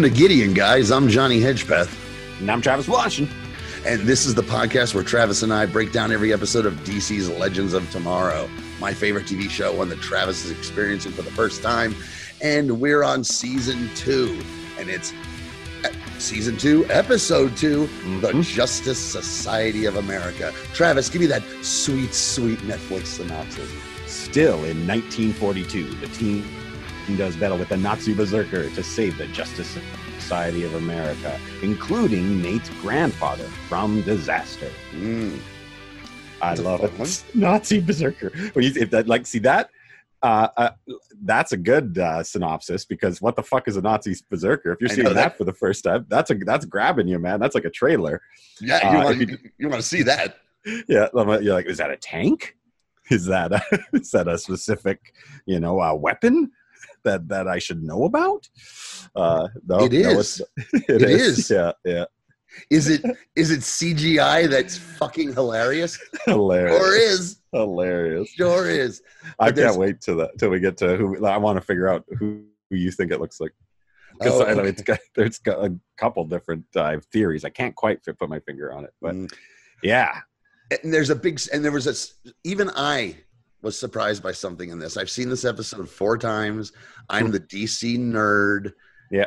Welcome to Gideon, guys. I'm Johnny Hedgepeth. And I'm Travis Washington. And this is the podcast where Travis and I break down every episode of DC's Legends of Tomorrow, my favorite TV show, one that Travis is experiencing for the first time. And we're on season two, and it's season two, episode 2 mm-hmm. The Justice Society of America. Travis, give me that sweet, sweet Netflix synopsis. Still in 1942, the team does battle with the Nazi berserker to save the Justice Society of America, including Nate's grandfather from disaster. Mm. I love it. Nazi berserker. When you, if that, like, see that uh, uh, that's a good uh, synopsis because what the fuck is a Nazi berserker? If you're seeing that, that, for the first time, that's a that's grabbing you, man. That's like a trailer. Yeah, you uh, want you, you want to see that? Yeah, you're like, is that a tank? Is that a, is that a specific, you know, uh, weapon that that I should know about? Uh, no, it is. No, it, it is. is. Yeah, yeah. Is it is it CGI that's fucking hilarious? Hilarious. Or is hilarious. Sure is. But I can't wait till that till we get to who I want to figure out who, who you think it looks like. Because oh, okay. I know it's got there's got a couple different uh, theories. I can't quite fit, put my finger on it, but mm. yeah. And there's a big and there was a even I was surprised by something in this. I've seen this episode four times. I'm hmm. the DC nerd. Yeah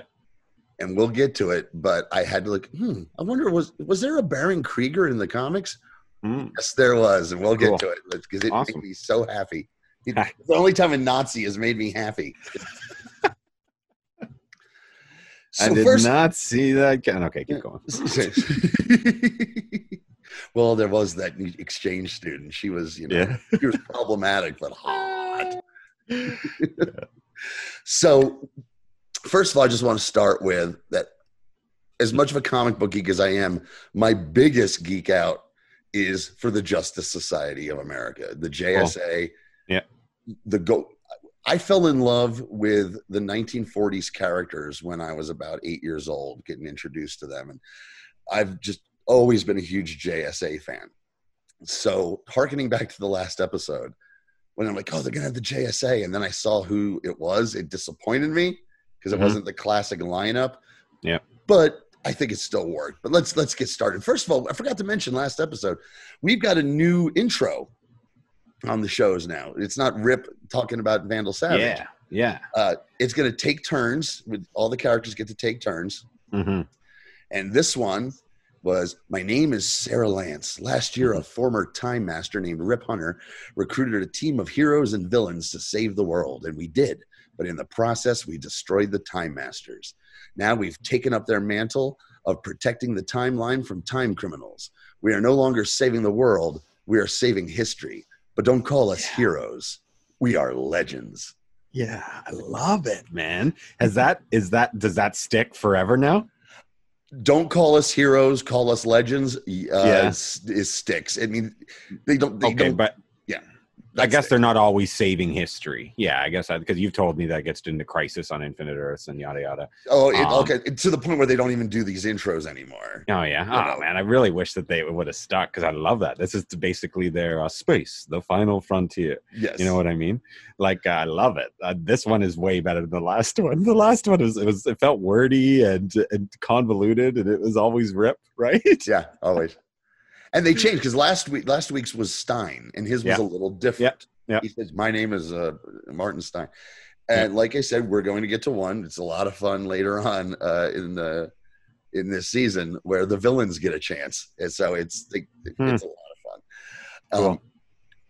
and we'll get to it. But I had to look. Hmm, I wonder was was there a Baron Krieger in the comics? Mm. Yes, there was, and we'll cool. get to it because it awesome. made me so happy. the only time a Nazi has made me happy. So I did first, not see that. Okay, keep going. well, there was that exchange student. She was, you know, yeah. she was problematic but hot. So first of all, I just want to start with that as much of a comic book geek as I am, my biggest geek out is for the Justice Society of America, the JSA. Oh, yeah. The go I fell in love with the 1940s characters when I was about 8 years old, getting introduced to them and I've just always been a huge JSA fan. So, harkening back to the last episode, when I'm like, "Oh, they're going to have the JSA," and then I saw who it was, it disappointed me because it mm-hmm. wasn't the classic lineup. Yeah. But I think it still worked. But let's let's get started. First of all, I forgot to mention last episode, we've got a new intro on the shows now. It's not Rip talking about Vandal Savage. Yeah. Yeah. Uh, it's going to take turns with all the characters get to take turns. Mm-hmm. And this one was my name is Sarah Lance. Last year, a former time master named Rip Hunter recruited a team of heroes and villains to save the world, and we did but in the process, we destroyed the Time Masters. Now we've taken up their mantle of protecting the timeline from time criminals. We are no longer saving the world, we are saving history. But don't call us yeah. heroes. We are legends. Yeah, I love it, man. Has that is that does that stick forever now? Don't call us heroes, call us legends. Uh, yeah. is, is sticks. I mean, they don't. They okay, don't, but I guess they're not always saving history. Yeah, I guess because you've told me that gets into Crisis on Infinite Earths and yada yada. Oh, it, um, okay, to the point where they don't even do these intros anymore. Oh yeah, oh man, I really wish that they would have stuck because I love that. This is basically their uh, space, the final frontier. Yes, you know what I mean. Like uh, I love it. Uh, this one is way better than the last one. The last one was it was it felt wordy and and convoluted, and it was always rip right. Yeah, always and they changed because last week last week's was Stein, and his was yeah. a little different. Yeah, he says my name is uh, Martin Stein, and like I said, we're going to get to one. It's a lot of fun later on uh, in the in this season where the villains get a chance, and so it's hmm. it's a lot of fun. Cool. Um,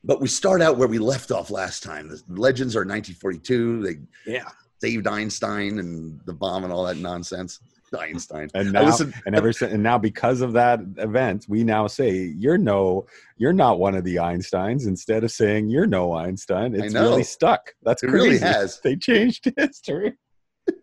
but we start out where we left off last time. The legends are 1942. They yeah saved Einstein and the bomb and all that nonsense. Einstein. And now, and ever since, and now because of that event, we now say you're no, you're not one of the Einsteins. Instead of saying you're no Einstein, it's really stuck. That's it crazy. really has. They changed history.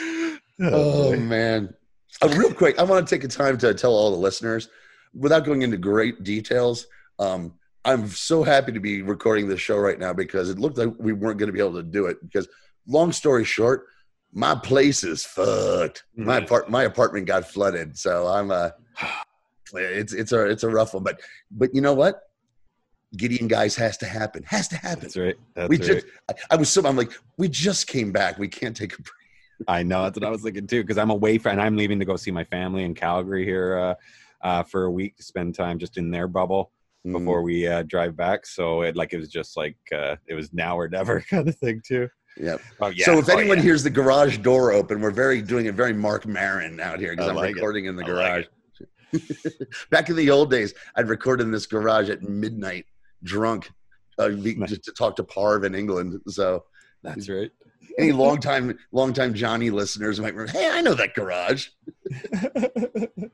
oh, oh man! Uh, real quick, I want to take a time to tell all the listeners, without going into great details. Um, I'm so happy to be recording this show right now because it looked like we weren't going to be able to do it. Because, long story short, my place is fucked. Mm-hmm. My apart my apartment got flooded, so I'm uh it's it's a it's a rough one. But but you know what? Gideon guys has to happen. Has to happen. That's right. That's we right. just I, I, was so I'm like, we just came back. We can't take a break. I know that's what I was thinking too, because I'm away from, and I'm leaving to go see my family in Calgary here uh, uh, for a week to spend time just in their bubble Mm. before we uh, drive back. So it like it was just like uh, it was now or never kind of thing too. Yep. Oh yeah. So if Oh, anyone yeah. hears the garage door open, we're very doing it very Marc Maron out here because I'm like it. recording in the garage. like Back in the old days, I'd record in this garage at midnight, drunk, uh, just to talk to Parv in England. So that's right. any long time, long time Johnny listeners might remember. Hey, I know that garage.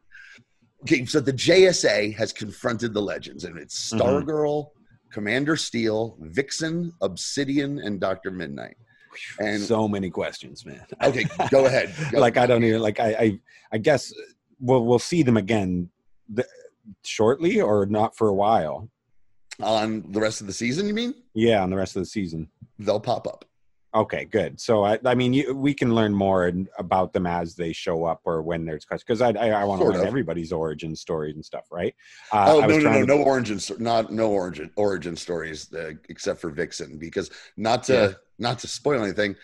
Okay, so the JSA has confronted the legends, and it's Mhm. Stargirl, Commander Steel, Vixen, Obsidian, and Doctor Midnight. And so many questions, man. Oh, okay, go ahead. Go. like I don't even like I I I guess uh, we'll we'll see them again th- shortly or not for a while. on the rest of the season. You mean Yeah, on the rest of the season. they'll pop up? Okay, good. So I, I mean, you, we can learn more about them as they show up or when there's questions because I, I, I want to learn of. everybody's origin stories and stuff, right? Uh, oh no, no, no, to- no origin, not no origin origin stories uh, except for Vixen because not to Yeah. not to spoil anything.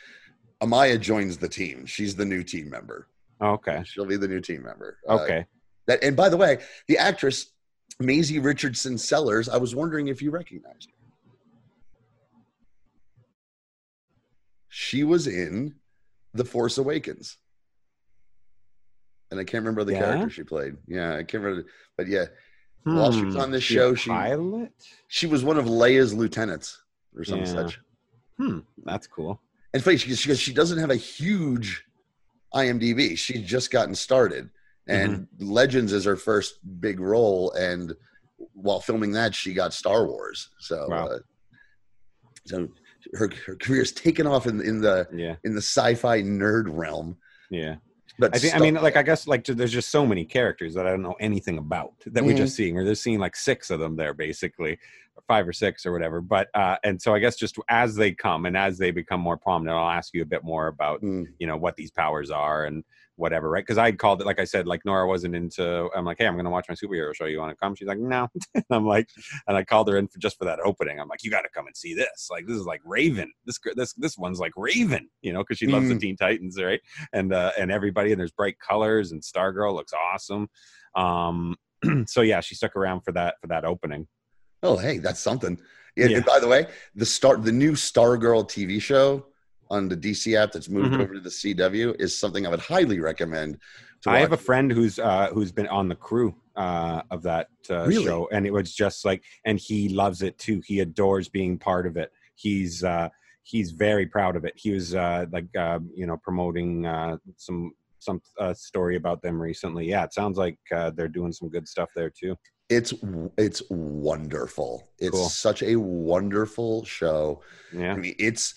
Amaya joins the team. She's the new team member. Okay, She'll be the new team member. Uh, okay. That and by the way, the actress Maisie Richardson Sellers. I was wondering if you recognized her. She was in The Force Awakens, and I can't remember the Yeah? character she played. Yeah, I can't remember, but yeah, While she was Hmm, on this she show, she- pilot. she was one of Leia's lieutenants or some Yeah. such. Hmm, that's cool. And funny, she, she, she doesn't have a huge IMDb. She's just gotten started, and Legends is her first big role. And while filming that, she got Star Wars. So, Wow. uh, so her her career's taken off in in the Yeah, in the sci-fi nerd realm. yeah. But I think. I mean, like, I guess, like, there's just so many characters that I don't know anything about that we're Mhm. just seeing. Or there's seeing like six of them there, basically, or five or six or whatever. But uh, and so I guess just as they come and as they become more prominent, I'll ask you a bit more about Mm, you know what these powers are and whatever, right? Because I called it, like I said, like Nora wasn't into. I'm like, hey, I'm going to watch my superhero show. You want to come? She's like, no. and I'm like, and I called her in for, just for that opening. I'm like, you got to come and see this. Like, this is like Raven. This this this one's like Raven, you know, because she loves the Mm. Teen Titans, right? And uh, and everybody, and there's bright colors, and Stargirl looks awesome. Um, so yeah, she stuck around for that for that opening. oh, hey, that's something. And, Yeah. and by the way, the star the new Stargirl TV show on the DC app that's moved Mhm. over to the CW is something I would highly recommend. To I have a friend who's uh, who's been on the crew uh, of that uh, Really? show, and it was just like, and he loves it too. He adores being part of it. He's uh, he's very proud of it. He was uh, like uh, you know promoting uh, some some uh, story about them recently. Yeah, it sounds like uh, they're doing some good stuff there too. It's it's wonderful. It's Cool. such a wonderful show. Yeah, I mean, it's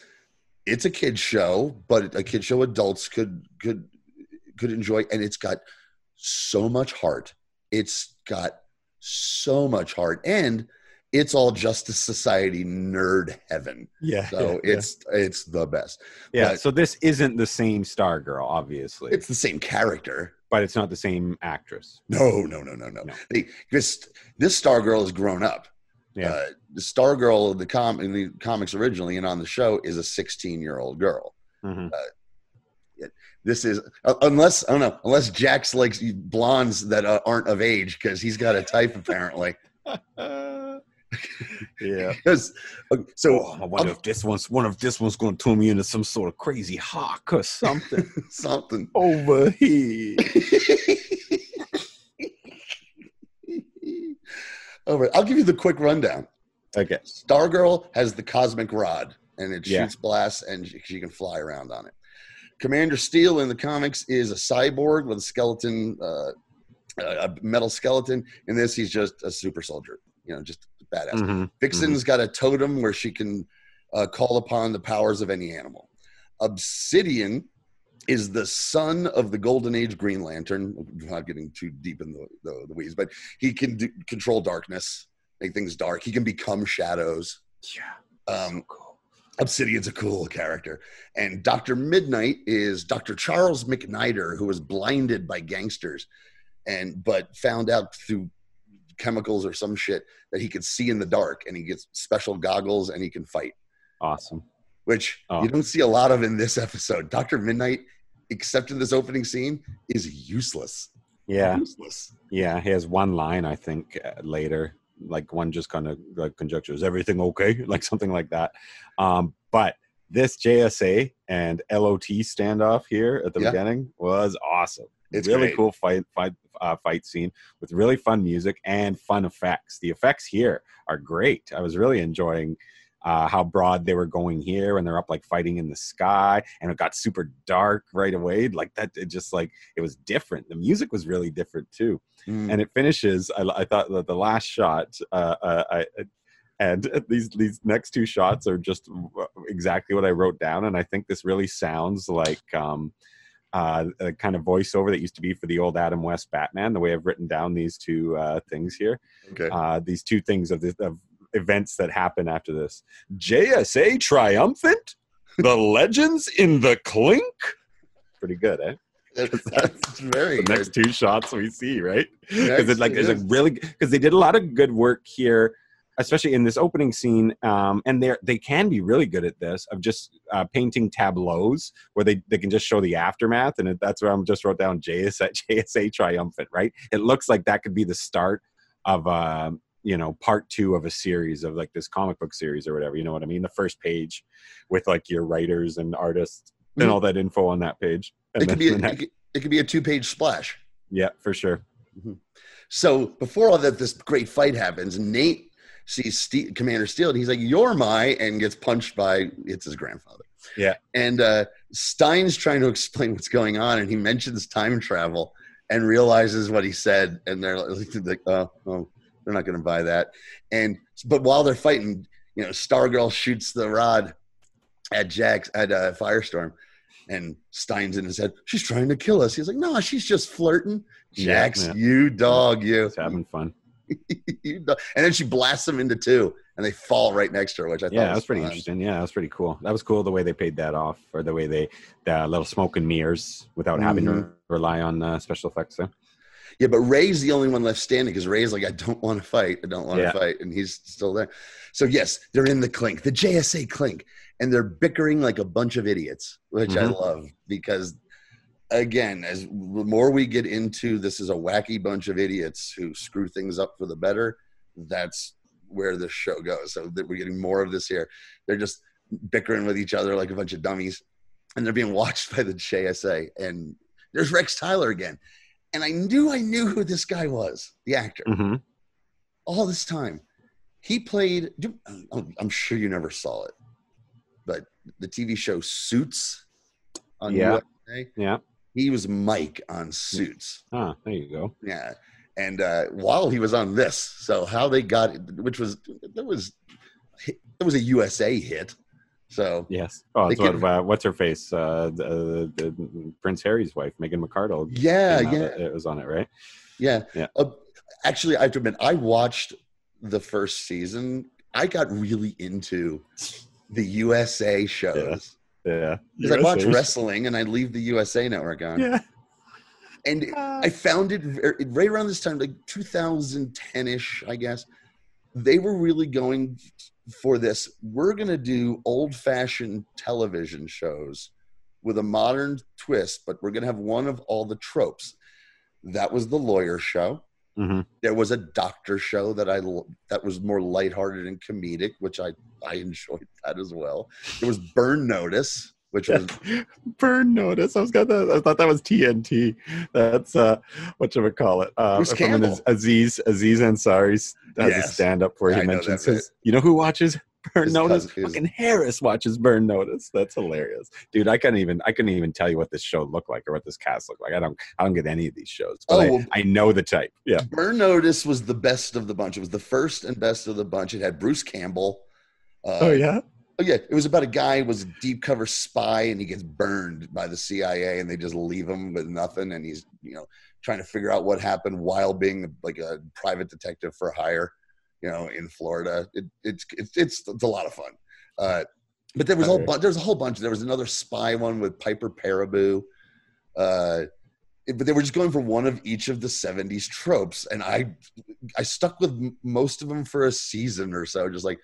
it's a kid show, but a kid show adults could could could enjoy, and it's got so much heart. It's got so much heart, and it's all Justice Society nerd heaven. yeah. So it's it's the best. yeah. but- So this isn't the same Stargirl, obviously, It's the same character. but it's not the same actress. No, no, no, no, no. No. They, this this Stargirl has grown up. Yeah. Uh, the Stargirl, the com in the comics originally and on the show is a 16 year old girl. Mhm. This is uh, unless I don't know unless Jax likes blondes that uh, aren't of age because he's got a type apparently. yeah. Because so Oh, I wonder if this one's one of this one's going to turn me into some sort of crazy hawk or something something. over here. Over. I'll give you the quick rundown. Okay. Stargirl has the cosmic rod, and it Yeah. shoots blasts, and she, she can fly around on it. Commander Steel in the comics is a cyborg with a skeleton, uh, a metal skeleton. In this, he's just a super soldier. You know, just badass. Mhm. Vixen's got a totem where she can uh, call upon the powers of any animal. Obsidian is the son of the Golden Age Green Lantern. I'm not getting too deep in the, the, the weeds, but he can do, control darkness, make things dark. He can become shadows. Yeah. Um, cool. Obsidian's a cool character. And Dr. Midnight is Dr. Charles McNider, who was blinded by gangsters and but found out through chemicals or some shit that he could see in the dark and he gets special goggles and he can fight, Awesome. which Oh. you don't see a lot of in this episode. Dr. Midnight except in this opening scene, is useless. Yeah, Useless. yeah. He has one line, I think, uh, later, like one just kind of like conjecture, is everything okay? Like something like that. Um, but this JSA and LOT standoff here at the Yeah. beginning was awesome. It's really great. cool fight fight uh, fight scene with really fun music and fun effects. The effects here are great. I was really enjoying uh, how broad they were going here, and they're up like fighting in the sky, and it got super dark right away. Like that, it just like it was different. The music was really different too Mm. and it finishes. I, I thought that the last shot, uh, uh, I, and these these next two shots are just exactly what I wrote down, and I think this really sounds like um, uh, a kind of voiceover that used to be for the old Adam West Batman. The way I've written down these two uh, things here, okay. uh, these two things of, this, of events that happen after this. JSA triumphant, the legends in the clink. Pretty good, eh? That's, that's very the good. next two shots we see, right? Because it's like there's a really because they did a lot of good work here, especially in this opening scene. Um, and they they can be really good at this of just uh, painting tableaus where they, they can just show the aftermath, and that's where I'm just wrote down JSA JSA triumphant. Right? It looks like that could be the start of um, you know part two of a series of like this comic book series or whatever. You know what I mean? The first page with like your writers and artists and Mhm. all that info on that page. It could be. A, next- it, could, it could be a two-page splash. yeah, for sure. So before all that, this great fight happens. Nate sees Ste Commander Steel, and he's like, "You're my," and gets punched by it's his grandfather. Yeah. And uh, Stein's trying to explain what's going on, and he mentions time travel and realizes what he said, and they're like, "Oh, oh they're not going to buy that." And but while they're fighting, you know, Stargirl shoots the rod at Jax at uh, Firestorm. And Stein's in his head. She's trying to kill us. He's like, no, she's just flirting. Jax, yeah. you dog, you. Just having fun. You know, and then she blasts them into two, and they fall right next to her, which I thought Yeah, was that was pretty fun. interesting. Yeah, that was pretty cool. That was cool the way they paid that off, or the way they the little smoke and mirrors without having to Mhm. rely on uh, special effects. There. Yeah, but Ray's the only one left standing because Ray's like, I don't want to fight. I don't want Yeah. to fight, and he's still there. So yes, they're in the clink, the JSA clink, and they're bickering like a bunch of idiots, which I Mhm. love because, again, as the more we get into this is a wacky bunch of idiots who screw things up for the better. That's where this show goes. So that we're getting more of this here. They're just bickering with each other like a bunch of dummies, and they're being watched by the JSA. And there's Rex Tyler again, and I knew I knew who this guy was, the actor, hmm all this time. He played. I'm sure you never saw it, but the TV show Suits on Yeah. USA. Yeah. He was Mike on Suits. Ah, there you go. Yeah. And uh, while he was on this, so how they got it, which was that was it was a USA hit. So Yes. Oh, that's what, uh, what's her face? Uh, the, the Prince Harry's wife, Meghan McCardle. yeah, yeah, It was on it, right? yeah. Yeah. Uh, actually, I have to admit, I watched the first season. I got really into the USA shows Yeah. because I watch wrestling and I leave the USA Network on. Yeah. And I found it right around this time, like 2010 ish, I guess. They were really going for this. We're going to do old fashioned television shows with a modern twist, but we're going to have one of all the tropes. That was the lawyer show. Mhm. There was a doctor show that I that was more lighthearted and comedic, which I I enjoyed that as well. There was Burn Notice, which was Burn notice. I was got that. I thought that was TNT. That's uh, what should we call it? Uh, Bruce Campbell. Aziz Aziz Ansari has a stand up where he I know mentions that his. You know who watches Burn His Notice? cousin- Fucking Harris watches Burn Notice. That's hilarious, dude. I couldn't even. I couldn't even tell you what this show looked like or what this cast looked like. I don't. I don't get any of these shows, but Oh, I, well- I know the type. Yeah. Burn Notice was the best of the bunch. It was the first and best of the bunch. It had Bruce Campbell. Uh, Oh yeah. Oh yeah, it was about a guy who was a deep cover spy and he gets burned by the CIA and they just leave him with nothing and he's you know trying to figure out what happened while being like a private detective for hire, you know, in Florida. It, it's, it's it's it's a lot of fun. Uh, but there was a whole bunch. There was a whole bunch. There was another spy one with Piper Perabo. Uh, it- but they were just going for one of each of the 70s tropes and i i stuck with m- most of them for a season or so just like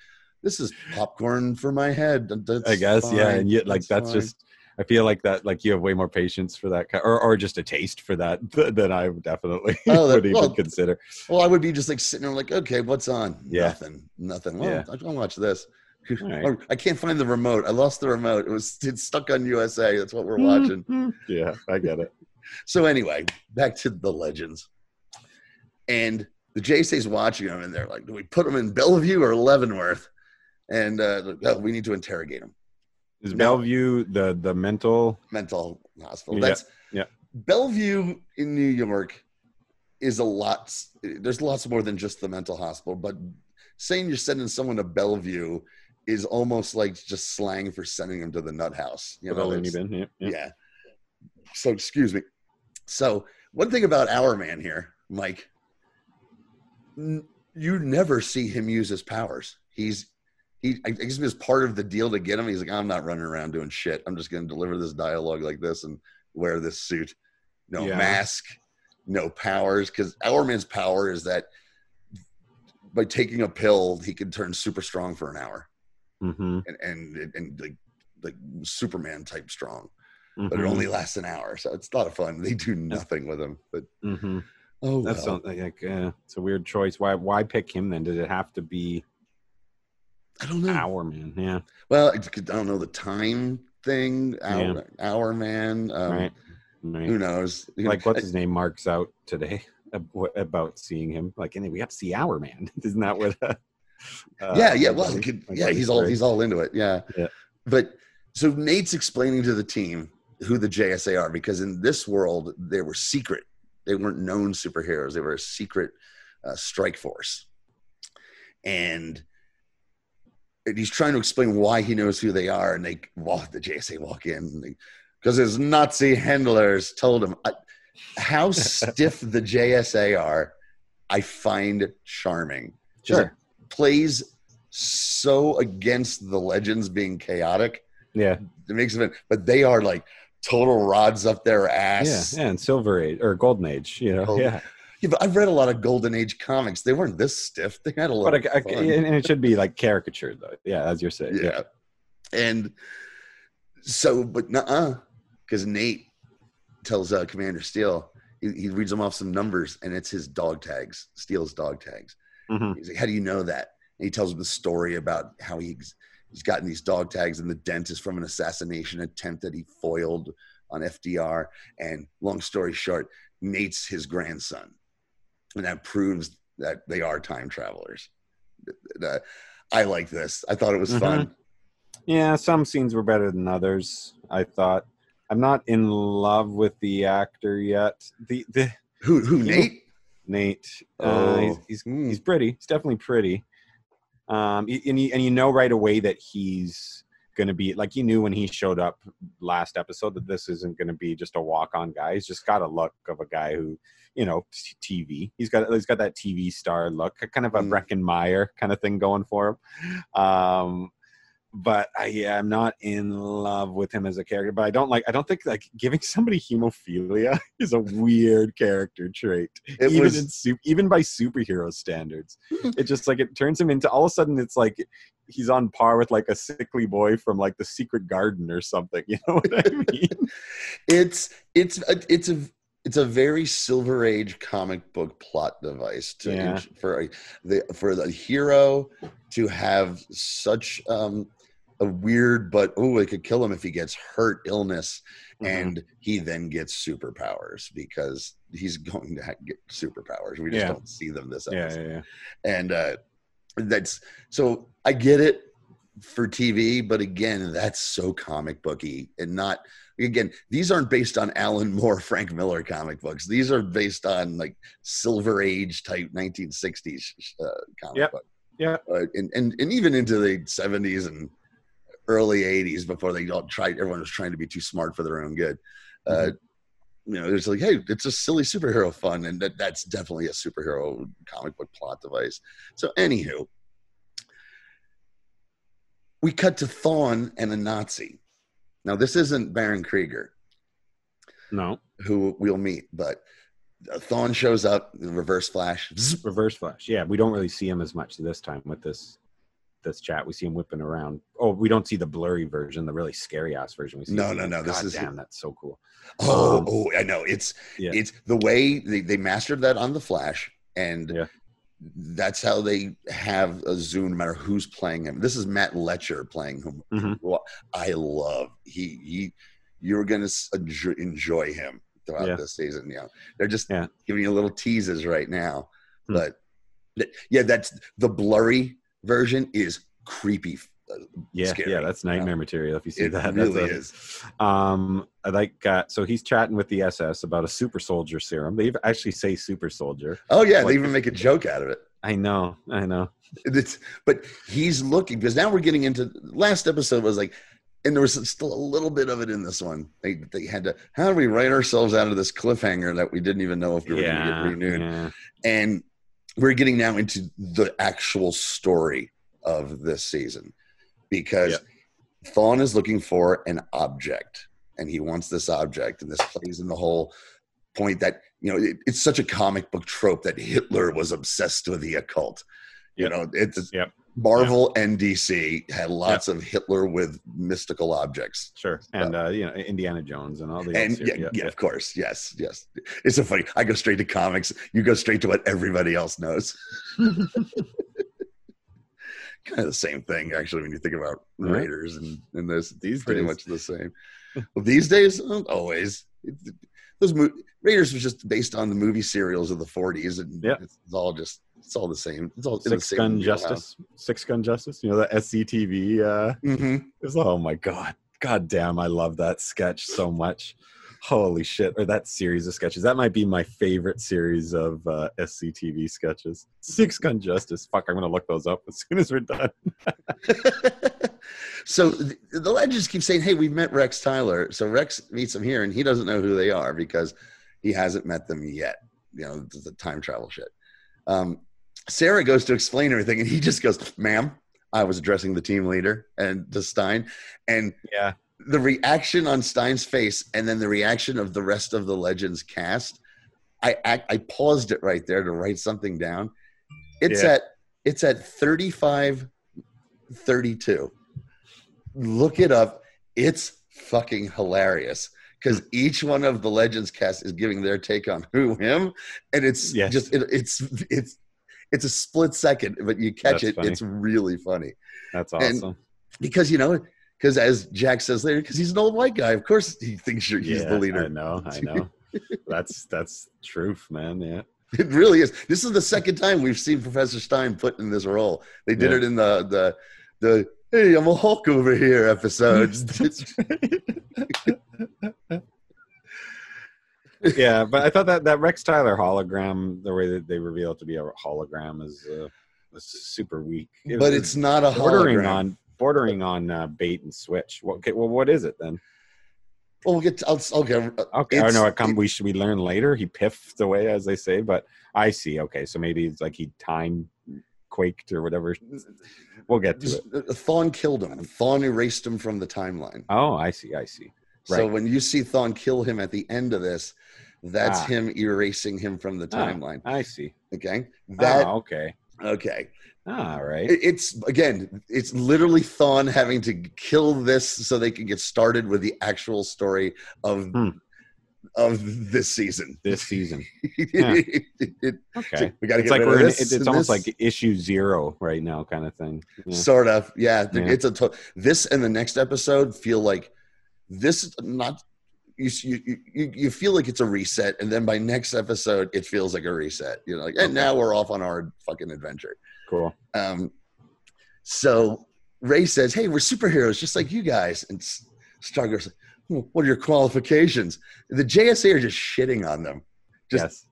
this is popcorn for my head that's I guess yeah, and yet like that's fine. just I feel like that, like you have way more patience for that, or or just a taste for that than I definitely Oh, that- would even well, consider. Well, I would be just like sitting there, like, okay, what's on? Yeah. Nothing. Nothing. Well, Yeah. I can watch this. right. I can't find the remote. I lost the remote. It was it's stuck on USA. That's what we're watching. Yeah, I get it. So anyway, back to the legends. And the JSA's watching them, and they're like, "Do we put them in Bellevue or Leavenworth?" And uh, oh, we need to interrogate him. Is. Bellevue the the mental? Mental hospital. Yeah, That's yeah. Bellevue in New York is a lot. There's lots more than just the mental hospital, but saying you're sending someone to Bellevue is almost like just slang for sending them to the nut house. You know, bin? Yeah, yeah. yeah. So excuse me. So one thing about our man here, Mike, n- you never see him use his powers. He's he. I guess it was part of the deal to get him. He's like, I'm not running around doing shit. I'm just going to deliver this dialogue like this and wear this suit. No Yeah. mask, no powers. Because Hourman's power is that by taking a pill, he can turn super strong for an hour Mm-hmm. and and and like like Superman type strong mm-hmm. but it only lasts an hour, so it's a lot of fun. They do nothing with him, but hmm oh, That's well. something like uh, it's a weird choice. Why why pick him then? Did it have to be I don't know. Hourman? Yeah, Well, I don't know the time thing. Hour, Hourman. Um, right. Right. Who knows? Like what's his name marks out today about seeing him. Like, and we got to see Hourman. Isn't that what? Uh, yeah, yeah. Well, buddy- could- my yeah, he's all he's all into it. Yeah. Yeah. But so Nate's explaining to the team who the JSA are because in this world they were secret. They weren't known superheroes. They were a secret uh, strike force, and he's trying to explain why he knows who they are. And they walk the JSA walk in because his Nazi handlers told him I, how stiff the JSA are. I find charming. Sure. plays so against the legends being chaotic. Yeah. It makes it, but they are like total rods up their Yeah. ass. Yeah. And Silver Age or Golden Age. You know. Golden- Yeah. Yeah, but I've read a lot of Golden Age comics. They weren't this stiff. They had a lot But of fun. and it should be like caricatured though. Yeah, as you're saying. yeah. And so, but nuh because Nate tells uh, Commander Steel, he, he reads them off some numbers, and it's his dog tags, Steel's dog tags. Mhm. He's like, "How do you know that?" And he tells him the story about how he's he's gotten these dog tags, and the dent is from an assassination attempt that he foiled on FDR. And long story short, Nate's his grandson, and that proves that they are time travelers. Uh, I like this. I thought it was fun. Yeah, some scenes were better than others. I thought. I'm not in love with the actor yet. The the Who who Nate? Nate, uh, he's, Oh. he's Mm. he's pretty. He's definitely pretty. Um, and you, and you know right away that he's going to be like you knew when he showed up last episode that this isn't going to be just a walk-on guy. He's just got a look of a guy who, you know, TV. He's got he's got that TV star look, kind of a Mm. Breckin Meyer kind of thing going for him. Um, but I, yeah, I'm not in love with him as a character. But I don't like. I don't think like giving somebody hemophilia is a weird character trait It even was in even by superhero standards it just like it turns him into all of a sudden it's like he's on par with like a sickly boy from like the secret garden or something you know what i mean it's it's it's a it's a very silver age comic book plot device to Yeah. for a, the for the hero to have such um a weird but oh it could kill him if he gets hurt illness Mhm. and he then gets superpowers because he's going to get superpowers we just Yeah. don't see them this episode yeah. and uh that's so i get it for tv but again that's so comic booky and not again these aren't based on alan moore frank miller comic books these are based on like silver age type 1960s uh, comic Yep. book Yeah. uh, and, and and even into the 70s and early 80s before they all tried everyone was trying to be too smart for their own good uh you know it's like hey it's a silly superhero fun and that, that's definitely a superhero comic book plot device. So anywho we cut to Thawne and a Nazi. Now this isn't Baron Krieger. No. Who we'll meet, but uh, Thawne shows up, reverse flash, reverse flash. Yeah we don't really see him as much this time with this this chat. We see him whipping around. Oh, we don't see the blurry version, the really scary ass version. We see No, no, no, this God is- damn. That's so cool. Oh, Um, oh, I know. It's Yeah. it's the way they, they mastered that on the Flash, and Yeah. that's how they have a zoom no matter who's playing him. This is Matt Letscher playing him. Mhm. who I love. He he, you're gonna enjoy, enjoy him throughout Yeah. this season. You know, they're just Yeah. giving you little teases right now, Hmm. but yeah, that's the blurry version is creepy. uh, Yeah, scary, yeah, that's you know? nightmare material. If you see It that, really that's a- is. Um, I like uh, so he's chatting with the SS about a super soldier serum. They actually say super soldier. Oh yeah, Like- they even make a joke out of it. I know, I know. It's, but he's looking because now we're getting into last episode was like, and there was still a little bit of it in this one. They they had to how do we write ourselves out of this cliffhanger that we didn't even know if we were going to Yeah, get renewed, yeah, and we're getting now into the actual story of this season because Yep. Thawne is looking for an object and he wants this object, and this plays in the whole point that you know it, it's such a comic book trope that Hitler was obsessed with the occult. You know, it's Yep. Marvel and DC had lots of Hitler with mystical objects. sure. And uh, you know, Indiana Jones and all the And others yeah, yeah, of course, yes, yes. It's so funny. I go straight to comics. You go straight to what everybody else knows. kind of the same thing, actually, when you think about Yeah. Raiders and, and this. These pretty days. much the same. well, these days, uh, always. Those mo- Raiders was just based on the movie serials of the 40s, and Yeah. it's all just it's all the same. It's all Six Gun. Justice. Six Gun Justice. You know the SCTV. Uh, Mhm. It's, oh my god, god damn, I love that sketch so much. Holy shit! Or that series of sketches. That might be my favorite series of uh, SCTV sketches. Six Gun Justice. Fuck, I'm gonna look those up as soon as we're done. so the, the legends keep saying, "Hey, we've met Rex Tyler." So Rex meets them here, and he doesn't know who they are because he hasn't met them yet. You know, the, the time travel shit. Um, Sarah goes to explain everything, and he just goes, "Ma'am, I was addressing the team leader and to Stein, and Yeah, the reaction on Stein's face, and then the reaction of the rest of the Legends cast." I I, I paused it right there to write something down. It's Yeah. at it's at 35 32 look it up it's fucking hilarious because each one of the legends cast is giving their take on who him and it's Yes. just it, it's it's it's a split second but you catch That's it funny. it's really funny that's And- awesome. because you know because as jack says later because he's an old white guy of course he thinks you're, he's yeah, the leader I know, I know. that's that's truth, man. Yeah. It really is. This is the second time we've seen Professor Stein put in this role. They did Yeah. it in the the the hey, I'm a Hulk over here episode. yeah, but I thought that that Rex Tyler hologram, the way that they reveal it to be a hologram, is uh, was super weak. It but was it's not a bordering hologram. on bordering on uh, bait and switch. Well, okay, well, what is it then? Well, we'll get. To, I'll, okay. Okay, know it come. We should we learn later. He piffed away, as they say. But I see. Okay, so maybe it's like he time quaked or whatever. We'll get to it. Thawne killed him. Thawne erased him from the timeline. Oh, I see. I see. So when you see Thawne kill him at the end of this, that's Ah. him erasing him from the Ah. timeline. I see. Okay. That oh, okay. okay. All right. It- It's again, it's literally Thawne having to kill this so they can get started with the actual story of Hmm. of this season. this season. It- it- Okay. we got to It's get like rid we're of in, this it's, it's almost this. like issue zero right now, kind of thing. Yeah. sort of yeah, Yeah. It's a to- this and the next episode feel like this is not. You, you you feel like it's a reset, and then by next episode, it feels like a reset. You know, like, and now we're off on our fucking adventure. Cool. Um, so Ray says, "Hey, we're superheroes, just like you guys." And S- Star goes, "Hmm, "What are your qualifications?" The JSA are just shitting on them, just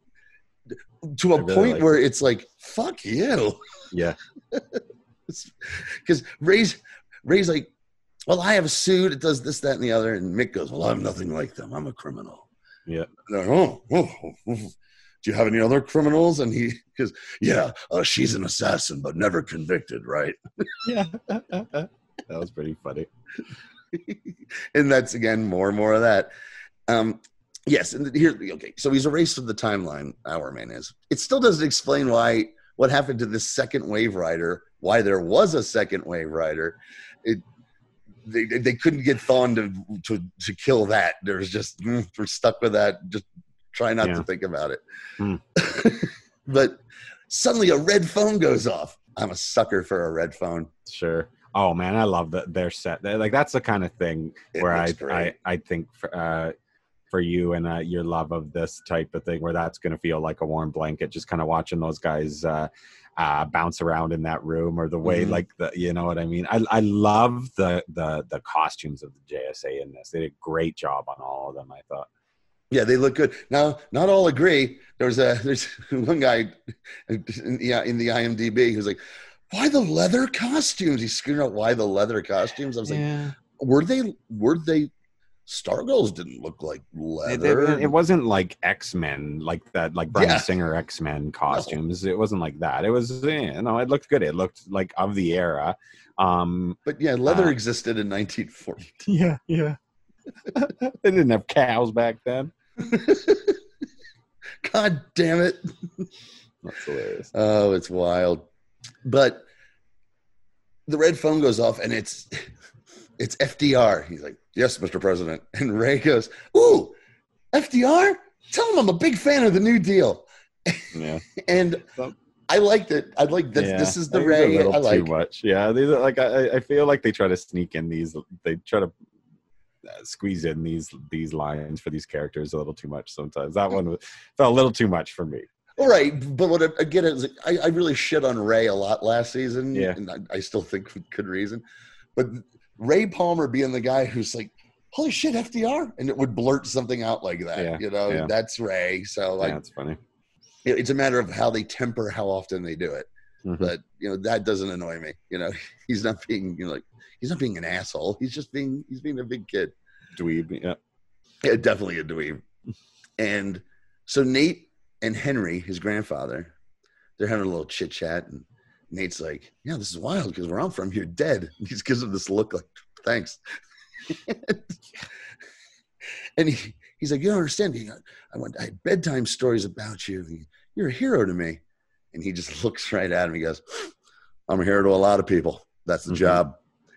yes. to a really point like where it's like, "Fuck you," Yeah. because Ray's Ray's like, "Well, I have a suit. It does this, that, and the other." And Mick goes, "Well, I'm nothing like them. I'm a criminal." Yeah. Like, oh, oh, oh, do you have any other criminals? And he goes, "Yeah, uh, she's an assassin, but never convicted, right?" Yeah. that was pretty funny. and that's again more and more of that. Um, yes, and here, okay, so he's erased from the timeline. Hourman is. It still doesn't explain why what happened to this second wave rider, why there was a second wave rider. It they, they couldn't get Thawne to, to to kill that. There's just mm, we're stuck with that. Just try not Yeah. to think about it. Hmm. but suddenly a red phone goes off. I'm a sucker for a red phone. Sure. Oh man, I love that their set. Like that's the kind of thing It where I. I I think for uh for you and uh, your love of this type of thing, where that's going to feel like a warm blanket, just kind of watching those guys uh, uh, bounce around in that room, or the way Mhm. like the you know what I mean. I I love the the the costumes of the JSA in this. They did a great job on all of them. I thought. Yeah, they look good. Now, not all agree. There's a there's one guy in the, in the IMDb who's like, "Why the leather costumes?" He's screaming out, "Why the leather costumes?" I was like, "Were they? Were they?" Stargirls didn't look like It, leather. it, it wasn't like X Men, like that, like Bryan Yeah. Singer X Men costumes. It wasn't like that. It was, eh, no, it looked good. It looked like of the era. Um, but yeah, leather Uh, existed in 1940. yeah, yeah. they didn't have cows back then. God damn it! That's hilarious. Oh, it's wild. But the red phone goes off and it's it's FDR. He's like, "Yes, Mr. President." And Ray goes, "Ooh, FDR? Tell him I'm a big fan of the New Deal." Yeah, And I liked it. I like that. yeah. This is the Ray little I like. too much. Yeah, these are like I, I feel like they try to sneak in these. They try to uh, squeeze in these these lines for these characters a little too much sometimes. That one felt a little too much for me. All right, but what I- again is I, I really shit on Ray a lot last season, Yeah. and I, I still think good reason. But Ray Palmer being the guy who's like, "Holy shit, FDR," and it would blurt something out like that. Yeah, You know, yeah. that's Ray. So like, yeah, it's funny. it- it's a matter of how they temper how often they do it. Mhm. But you know, that doesn't annoy me. You know, he's not being you know, like he's not being an asshole. He's just being he's being a big kid. Dweeb, yeah. Yeah, definitely a dweeb. And so Nate and Henry, his grandfather, they're having a little chit chat, and Nate's like, "Yeah, this is wild because where I'm from, you're dead." And he gives him this look like, "Thanks." and he, he's like, "You don't understand. me. I went. I had bedtime stories about you. You're a hero to me." And he just looks right at him. He goes, "I'm a hero to a lot of people. That's the Mhm. job."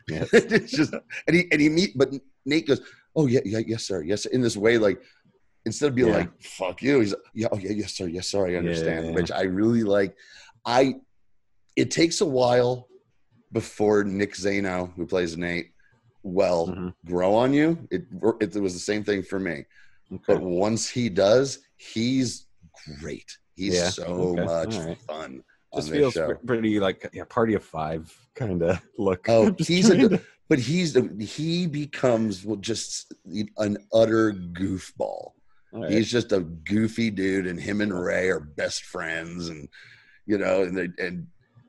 Yeah. it's just, and he and he meet, but Nate goes, "Oh yeah, yeah, yes, sir, yes." Sir. In this way, like instead of being Yeah. like "fuck you," he's like, "Yeah, oh yeah, yes, sir, yes, sir, I understand." yeah. Which I really like. I. It takes a while before Nick Zano, who plays Nate, well, Mhm. grow on you. It it was the same thing for me, but once he does, he's great. He's Yeah, so okay, much right. fun. Just feels show. pretty like yeah, party of five kind of look. Oh, he's a- but he's he becomes well, just an utter goofball. all right. He's just a goofy dude, and him and Ray are best friends, and you know, and they, and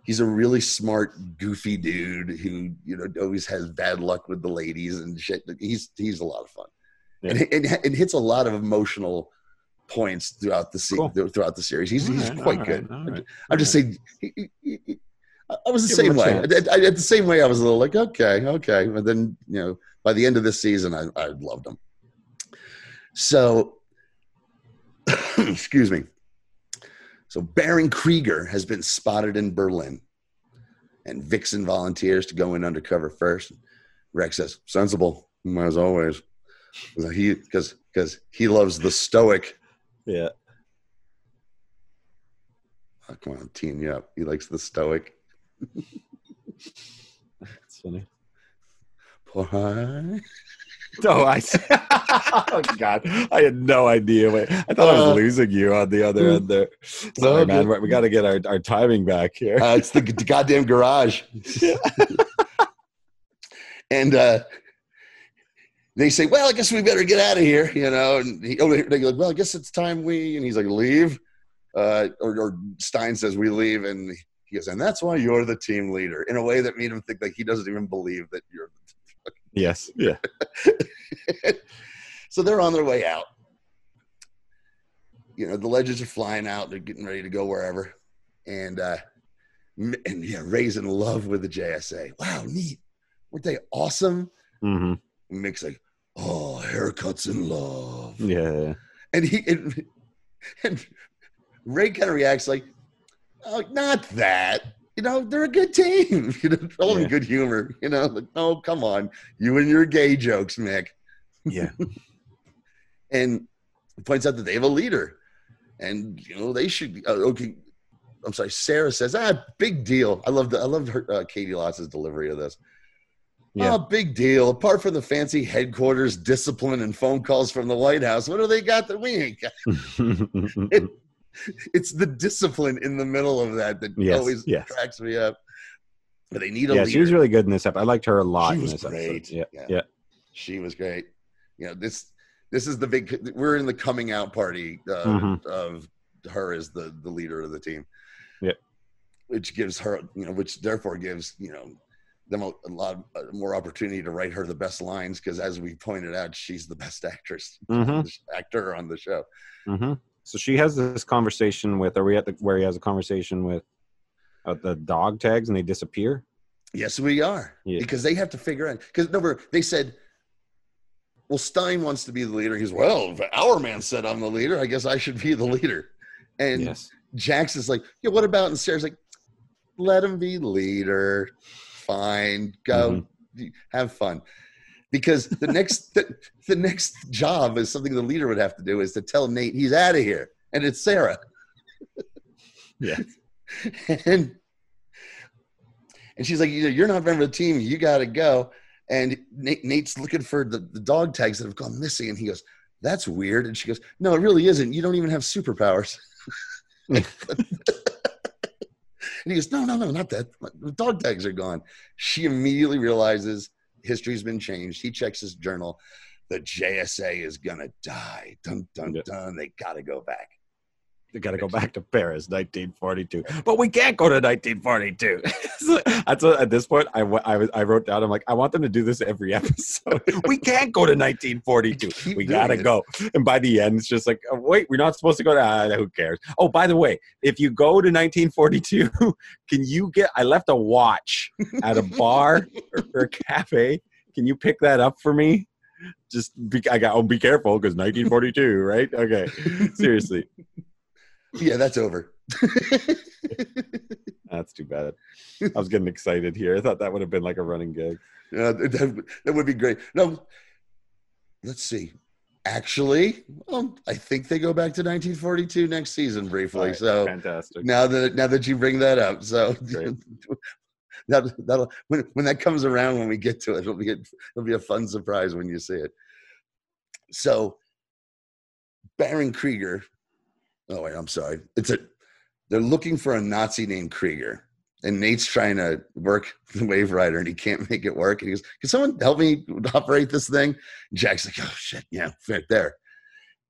he's a really smart, goofy dude who you know always has bad luck with the ladies and shit. He's he's a lot of fun, and, and and hits a lot of emotional points throughout the se- Cool. throughout the series. He's he's right, quite good. right, right, I'm just saying. He, he, he- I was the Give same way. I, I, the same way, I was a little like, okay, okay, but then you know, by the end of this season, I, I loved him. So, excuse me. So Baron Krieger has been spotted in Berlin, and Vixen volunteers to go in undercover first. Rex says, "Sensible, as always." He because because he loves the stoic. Yeah. Oh, come on, team you up. He likes the stoic. That's funny. Why? Oh, I oh God, I had no idea. Wait, I thought I Uh, was losing you on the other end there. Sorry, good. man. We- We got to get our, our timing back here. Uh, it's the, goddamn garage. and uh, they say, "Well, I guess we better get out of here," you know. And he, oh, they go, "Well, I guess it's time we." And he's like, "Leave," uh, or, or Stein says, "We leave," and he goes, "And that's why you're the team leader." In a way that made him think that he doesn't even believe that you're. Yes. Yeah. so they're on their way out. You know, the legends are flying out. They're getting ready to go wherever. And, uh, and yeah, Ray's in love with the JSA. Wow, neat. Weren't they awesome? Mm-hmm. And Mick's like, oh, haircuts in love. Yeah. And he, and, and Ray kind of reacts like, Oh, not that. You know, they're a good team. You know, all Yeah. in good humor. You know, like, oh, come on. You and your gay jokes, Mick. Yeah. And points out that they have a leader. And, you know, they should be. Uh, okay. I'm sorry. Sarah says, ah, big deal. I love the, I loved her, uh, Caity Lotz's delivery of this. Yeah. Oh, big deal. Apart from the fancy headquarters discipline and phone calls from the White House, what do they got that we ain't got? It's the discipline in the middle of that that Yes, always yes. cracks me up. But they need a yeah, leader. she was really good in this episode. I liked her a lot. She in was this great. Episode. Yeah, Yeah. yeah, she was great. You know, this this is the big we're in the coming out party uh, Mhm. of her as the the leader of the team. Yeah. Which gives her, you know, which therefore gives, you know, them a, a lot uh, more opportunity to write her the best lines because as we pointed out, she's the best actress Mhm. actor on the show. hmm So she has this conversation with. Are we at the where he has a conversation with uh, the dog tags and they disappear? Yes, we are. Yeah. Because they have to figure out. Because no, they said, well, Stein wants to be the leader. He's, well, if Hourman said I'm the leader. I guess I should be the leader. And yes. Jax is like, yeah, what about? And Sarah's like, let him be leader. Fine. Go have fun. Because the next the, the next job is something the leader would have to do is to tell Nate he's out of here. And it's Sarah. Yeah. and and she's like, "You- you're not a member of the team. You got to go. And Nate, Nate's looking for the, the dog tags that have gone missing. And he goes, that's weird. And she goes, no, it really isn't. You don't even have superpowers. and he goes, no, no, no, not that. The dog tags are gone. She immediately realizes history's been changed. He checks his journal. The JSA is going to die. Dun, dun, Yeah. dun. They got to go back. We got to go back to Paris, 1942. But we can't go to 1942. So That's what, at this point I, I, I wrote down. I'm like, I want them to do this every episode. we can't go to 1942. We gotta go. And by the end, it's just like, oh, wait, we're not supposed to go to. Ah, who cares? Oh, by the way, if you go to 1942, can you get? I left a watch at a bar or, or a cafe. Can you pick that up for me? Just be, I got. Oh, be careful because 1942, right? Okay, seriously, Yeah, that's over. that's too bad. I was getting excited here. I thought that would have been like a running gig. Yeah, that, that- that would be great. No, let's see. Actually, well, I think they go back to 1942 next season briefly. Right, So fantastic. now that now that you bring that up, so that that'll when when that comes around when we get to it, it'll be a, it'll be a fun surprise when you see it. So Baron Krieger. Oh wait, I'm sorry. It's a they're looking for a Nazi named Krieger. And Nate's trying to work the Wave Rider and he can't make it work. And he goes, Can someone help me operate this thing? And Jax like, Oh shit, yeah, right there.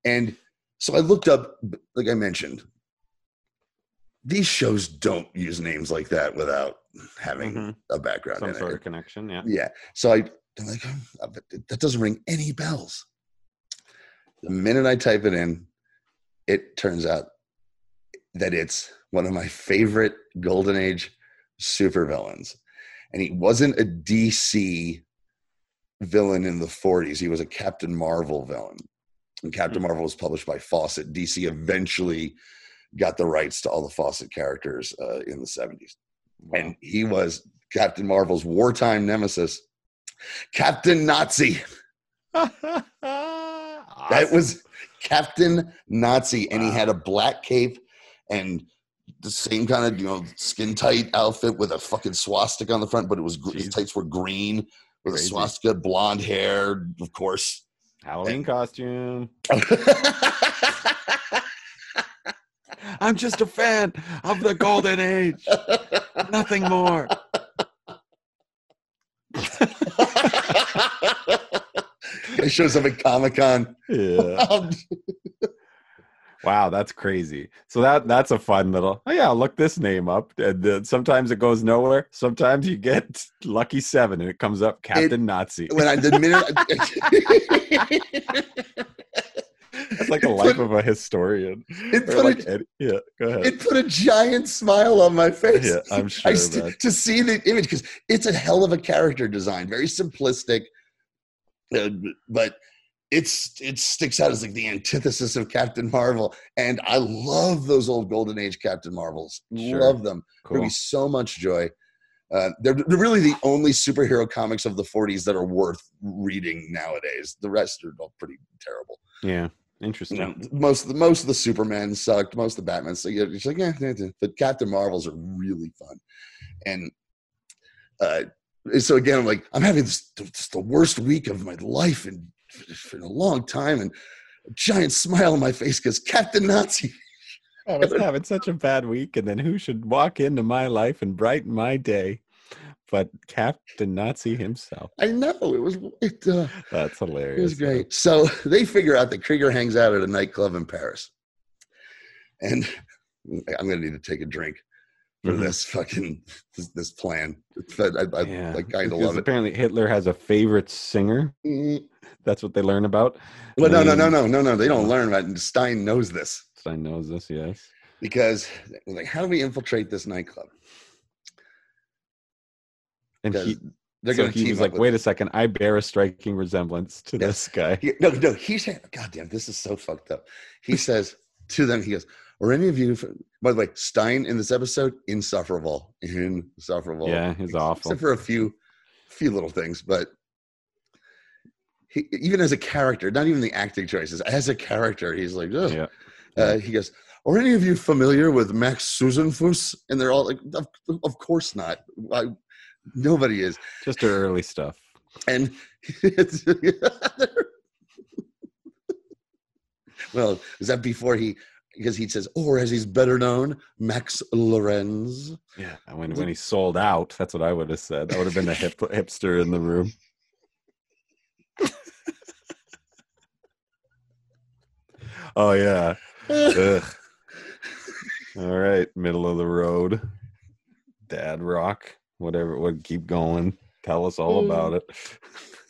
And so I looked up, like I mentioned, these shows don't use names like that without having Mhm. a background Some in sort it. of connection. Yeah. Yeah. So I, I'm like, "Oh, that doesn't ring any bells. The minute I type it in, it turns out that it's one of my favorite Golden Age supervillains. And he wasn't a DC villain in the 40s. He was a Captain Marvel villain. And Captain Marvel was published by Fawcett. DC eventually got the rights to all the Fawcett characters uh, in the 70s and he was Captain Marvel's wartime nemesis, Captain Nazi. That was Captain Nazi, and he had a black cape and the same kind of you know skin tight outfit with a fucking swastika on the front, but it was gr- his tights were green with Crazy. a swastika, blonde hair, of course. Halloween costume. I'm just a fan of the golden age. Nothing more. Guy shows up at Comic Con. Yeah. Um, wow, that's crazy. So that that's a fun little. Oh yeah, look this name up. And then sometimes it goes nowhere. Sometimes you get lucky seven, and it comes up Captain Nazi. when I the minute That's like the life of a historian. it put like a, Eddie- yeah, go ahead. it put a giant smile on my face. Yeah, I'm sure. St- to see the image because it's a hell of a character design, very simplistic, uh, but it's it sticks out as like the antithesis of Captain Marvel, and I love those old Golden Age Captain Marvels. Sure. Love them. Bring me so much joy. Uh, they're, they're really the only superhero comics of the 40s that are worth reading nowadays. The rest are all pretty terrible. Yeah. You Interesting. know, most of the most of the Superman sucked. Most of the Batman, so you're just like, yeah. but Captain Marvels are really fun, and uh, so again, I'm like, I'm having this, this the worst week of my life in, in a long time, and a giant smile on my face because Captain Nazi. I was having such a bad week, and then who should walk into my life and brighten my day but Captain Nazi himself? I know it was it. Uh, That's hilarious. It was great. So they figure out that Krieger hangs out at a nightclub in Paris. And I'm going to need to take a drink for Mhm. this fucking this, this plan. But I, I, Yeah, I kind of because love it. Apparently, Hitler has a favorite singer. Mm, That's what they learn about. Well, no, no, no, no, no, no. They don't learn about it. Stein knows this Stein knows this, yes. because, like, how do we infiltrate this nightclub? And he, they're so going to team like, "Wait a second, I bear a striking resemblance to Yeah. this guy." He, no, no, he said, God damn, this is so fucked up. He says to them, he goes, Are any of you, by the way, Stein in this episode, insufferable. Insufferable. Yeah, he's awful. Except for a few, few little things, but he, even as a character, not even the acting choices, as a character, he's like, Ugh. Yeah, Uh, he goes, Are any of you familiar with Max Sülzenfuss? And they're all like, Of, of course not. I, nobody is. just her early stuff. And it's, well, is that before he? Because he says, or as he's better known, Max Lorenz. Yeah, and when when he sold out, that's what I would have said. That would have been the hip, hipster in the room. oh yeah. Ugh. All right, middle of the road. Dad rock, whatever would keep going. Tell us all hmm. about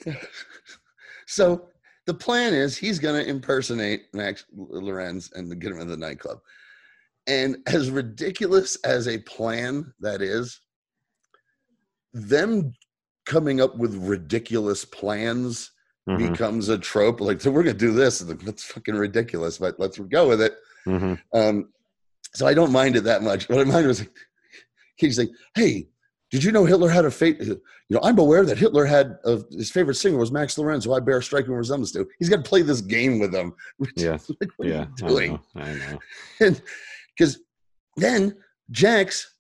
it. so the plan is he's going to impersonate Max Lorenz and get him in the nightclub. And as ridiculous as a plan that is, them coming up with ridiculous plans Mhm, becomes a trope. Like, so we're going to do this. and That's fucking ridiculous, but let's go with it. mhm. Um, so I don't mind it that much. What I mind was like, he's like, "Hey, did you know Hitler had a fate? You know, I'm aware that Hitler had a, his favorite singer was Max Lorenz, who I bear striking resemblance to. He's got to play this game with them. Yes. like, what Yeah, are you doing? I know. I know. And because then Jax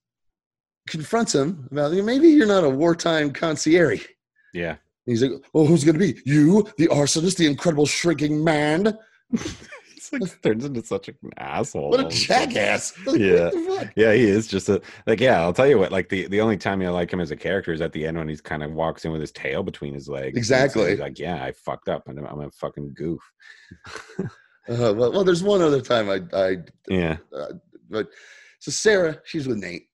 confronts him about maybe you're not a wartime concierge. Yeah. He's like, "Oh, who's going to be you, the arsonist, the incredible shrinking man? Like turns into such an asshole. What a all of a sudden. jackass!" Like, Yeah. what the fuck? Yeah, he is just a like. Yeah, I'll tell you what. Like the the only time I like him as a character is at the end when he's kind of walks in with his tail between his legs. Exactly. He's like, yeah, I fucked up, and I'm, I'm a fucking goof. Uh, well, well, there's one other time I, I Yeah. uh, but so Sarah, she's with Nate.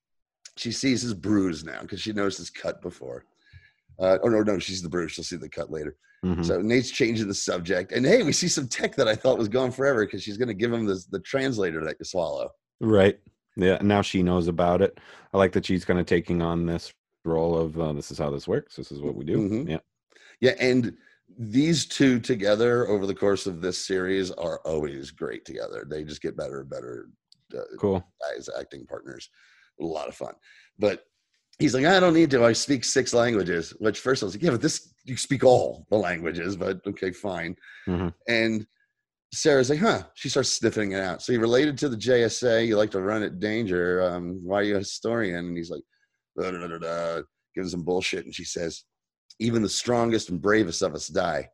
She sees his bruise now because she noticed his cut before. Uh, or no, no, she's the bruise. She'll see the cut later. mhm. So Nate's changing the subject, and hey, we see some tech that I thought was gone forever because she's going to give him this, the translator that you swallow. Right. Yeah. Now she knows about it. I like that she's kind of taking on this role of uh, this is how this works. This is what we do. Mhm. Yeah. Yeah, and these two together over the course of this series are always great together. They just get better and better uh, Cool. as acting partners. A lot of fun. But he's like, I don't need to. I speak six languages. Which first I was like, yeah, but this you speak all the languages. But okay, fine. Mhm. And Sarah's like, huh? She starts sniffing it out. So you related to the JSA. You like to run at danger. Um, why are you a historian? And he's like, da, da, da, da, gives some bullshit. And she says, even the strongest and bravest of us die.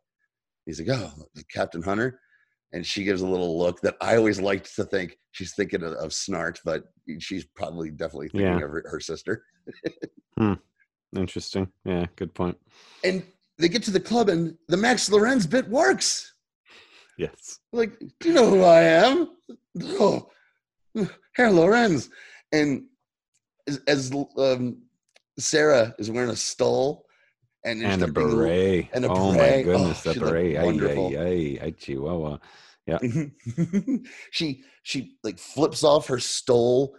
He's like, oh, Captain Hunter. And she gives a little look that I always liked to think she's thinking of, of Snart, but she's probably definitely thinking Yeah. of her, her sister. Interesting. Yeah. Good point. And they get to the club, and the Max Lorenz bit works. Yes. Like, do you know who I am? Oh, Herr Lorenz. And as, as um, Sarah is wearing a stole and, And a beret. and a oh my goodness, Oh, that she looked beret. Ay, wonderful. ay, ay, ay, Chihuahua. she she like flips off her stole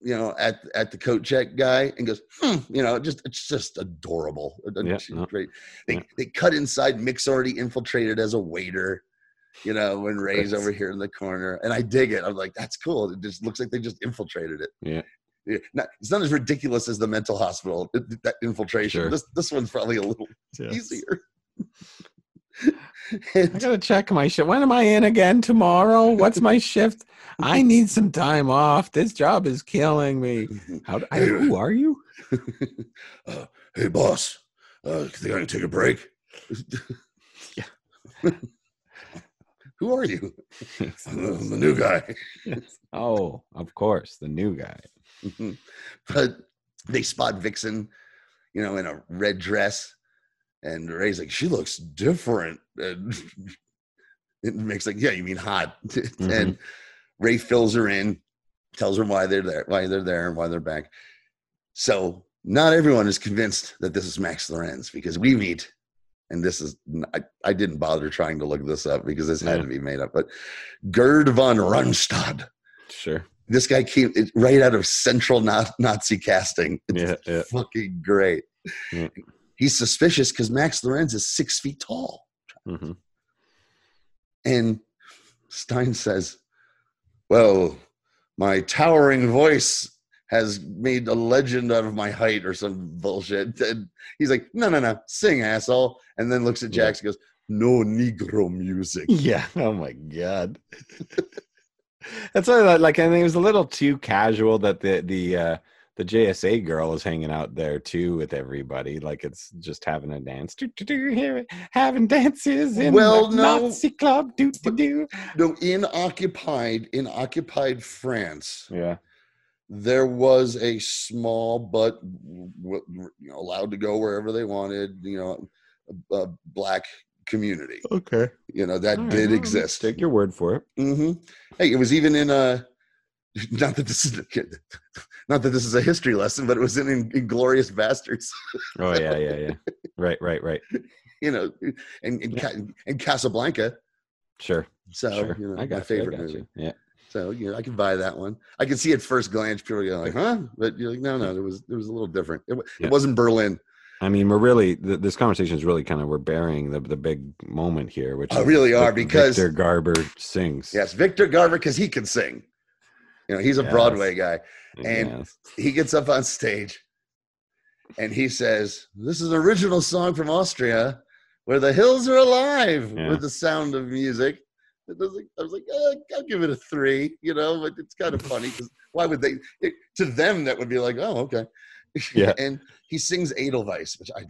you know, at at the coat check guy and goes, hmm, you know, just it's just adorable. Yeah, She's no, great. They yeah. they cut inside. Mick's already infiltrated as a waiter. You know, when Ray's over here in the corner, and I dig it. I'm like, that's cool. It just looks like they just infiltrated it. Yeah. Not, it's not as ridiculous as the mental hospital th- that infiltration. Sure. This this one's probably a little Yes. easier. I gotta check my shift. When am I in again tomorrow? What's my shift? I need some time off. This job is killing me. How? do- I, who are you? uh, hey, boss, uh, think I can take a break? Yeah. Who are you? I'm the new guy. oh, of course, the new guy. Mm-hmm. but they spot Vixen, you know, in a red dress, and Ray's like, "She looks different." And it makes like, "Yeah, you mean hot?" Mm-hmm. And Ray fills her in, tells her why they're there, why they're there, and why they're back. So not everyone is convinced that this is Max Lorenz because we meet, and this is I, I didn't bother trying to look this up because this had Yeah. to be made up, but Gerd von Rundstedt Sure. This guy came right out of central Nazi casting. It's Yeah, yeah. fucking great. Yeah. He's suspicious because Max Lorenz is six feet tall. hmm And Stein says, Well, my towering voice has made a legend out of my height or some bullshit. And he's like, No, no, no, sing, asshole. And then looks at. Jax and goes, No Negro music. Yeah. Oh my god. That's why, I like, I think it was a little too casual that the the uh, the JSA girl is hanging out there too with everybody. Like it's just having a dance, do, do, do, having dances in Well, the no, Nazi club. Do, do, do. No, in occupied, in occupied France, Yeah. there was a small but you know, allowed to go wherever they wanted you know black community Okay. you know that right, did exist Take your word for it. Mm-hmm. hey it was even in a not that this is not that this is a history lesson but it was in, in inglourious basterds Oh yeah, yeah, yeah. Right, right, right. you know and and, Ca- and casablanca Sure. so sure. you know I my got favorite you, got movie you. Yeah. so you know i can buy that one i can see at first glance people are like huh but you're like no no it was it was a little different it, Yeah. it wasn't berlin I mean, we're really th- this conversation is really kind of we're burying the the big moment here, which I really are because Victor Garber sings. yes, Victor Garber because he can sing. You know, he's a Yes. Broadway guy. and- Yes. He gets up on stage and he says, "This is an original song from Austria, where the hills are alive Yeah. with the sound of music." It was like, I was like, eh, I'll give it a three, you know, but it's kind of funny because why would they? It, to them, that would be like, oh, okay. Yeah. and he sings Edelweiss, which I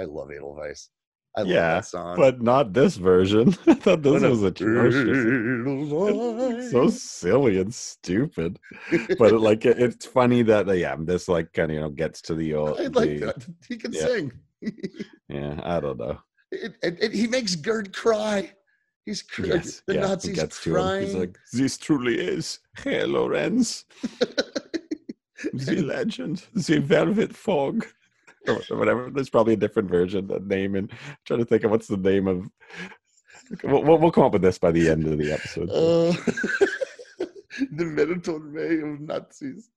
I love Edelweiss. I love Yeah, that song. but not this version. I thought this a- was atrocious. So silly and stupid. But it, like it, it's funny that uh, yeah, this like kind of you know gets to the old. I like the- that. He can yeah. sing. Yeah, I don't know. it, it, he makes Gerd cry. He's cr- Yes, the yeah, Nazis gets to him. crying. He's like, "This truly is Herr Lorenz, the legend, the velvet fog." Or whatever. There's probably a different version, a name, and trying to think of what's the name of. We'll, we'll come up with this by the end of the episode. Uh, the Mediterranean of Nazis.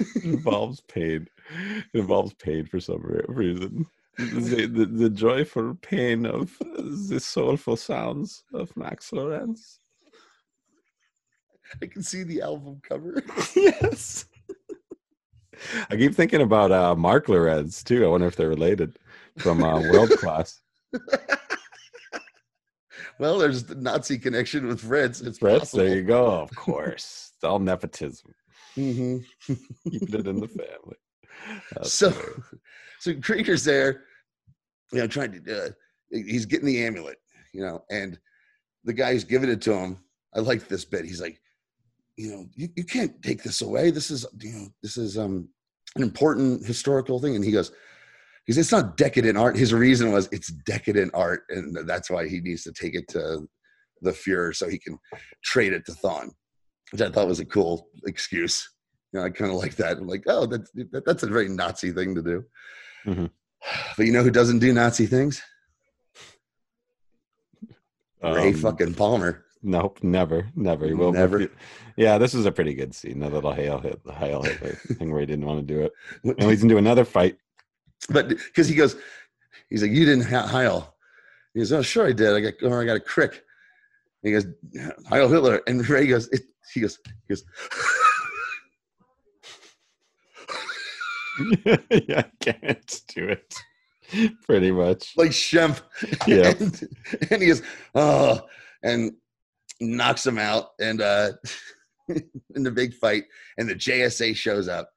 it involves pain. It involves pain for some reason. The, the, the joyful pain of the soulful sounds of Max Lorenz. I can see the album cover. yes. I keep thinking about uh, Mark Lorenz too. I wonder if they're related from uh, World Class. well, there's the Nazi connection with Fritz. It's Fritz, possible. there you go. Of course, it's all nepotism. Mm-hmm. Keeping it in the family. That's So, hilarious. so Krieger's there, you know, trying to. Uh, he's getting the amulet, you know, and the guy's giving it to him. I like this bit. He's like, you know, you, you can't take this away. This is, you know, this is um an important historical thing. And he goes, he says it's not decadent art. His reason was it's decadent art, and that's why he needs to take it to the Fuhrer so he can trade it to Thawne, which I thought was a cool excuse. You know, I kind of like that. I'm like, oh, that's that's a very Nazi thing to do. Mhm. But you know who doesn't do Nazi things? Ray Um, fucking Palmer. Nope, never, never. He will Never? Yeah, this is a pretty good scene. The little hail hit, the hail Hitler thing where he didn't want to do it. And he's into another fight. but because he goes, he's like, you didn't ha- Heil. He goes, oh, sure I did. I got, or I got a crick. He goes, Heil Hitler. And Ray goes, it, he goes, he goes, yeah, I can't do it. Pretty much. like Shemp. Yeah. and, and he goes, oh, and knocks him out. And uh, in the big fight, and the JSA shows up.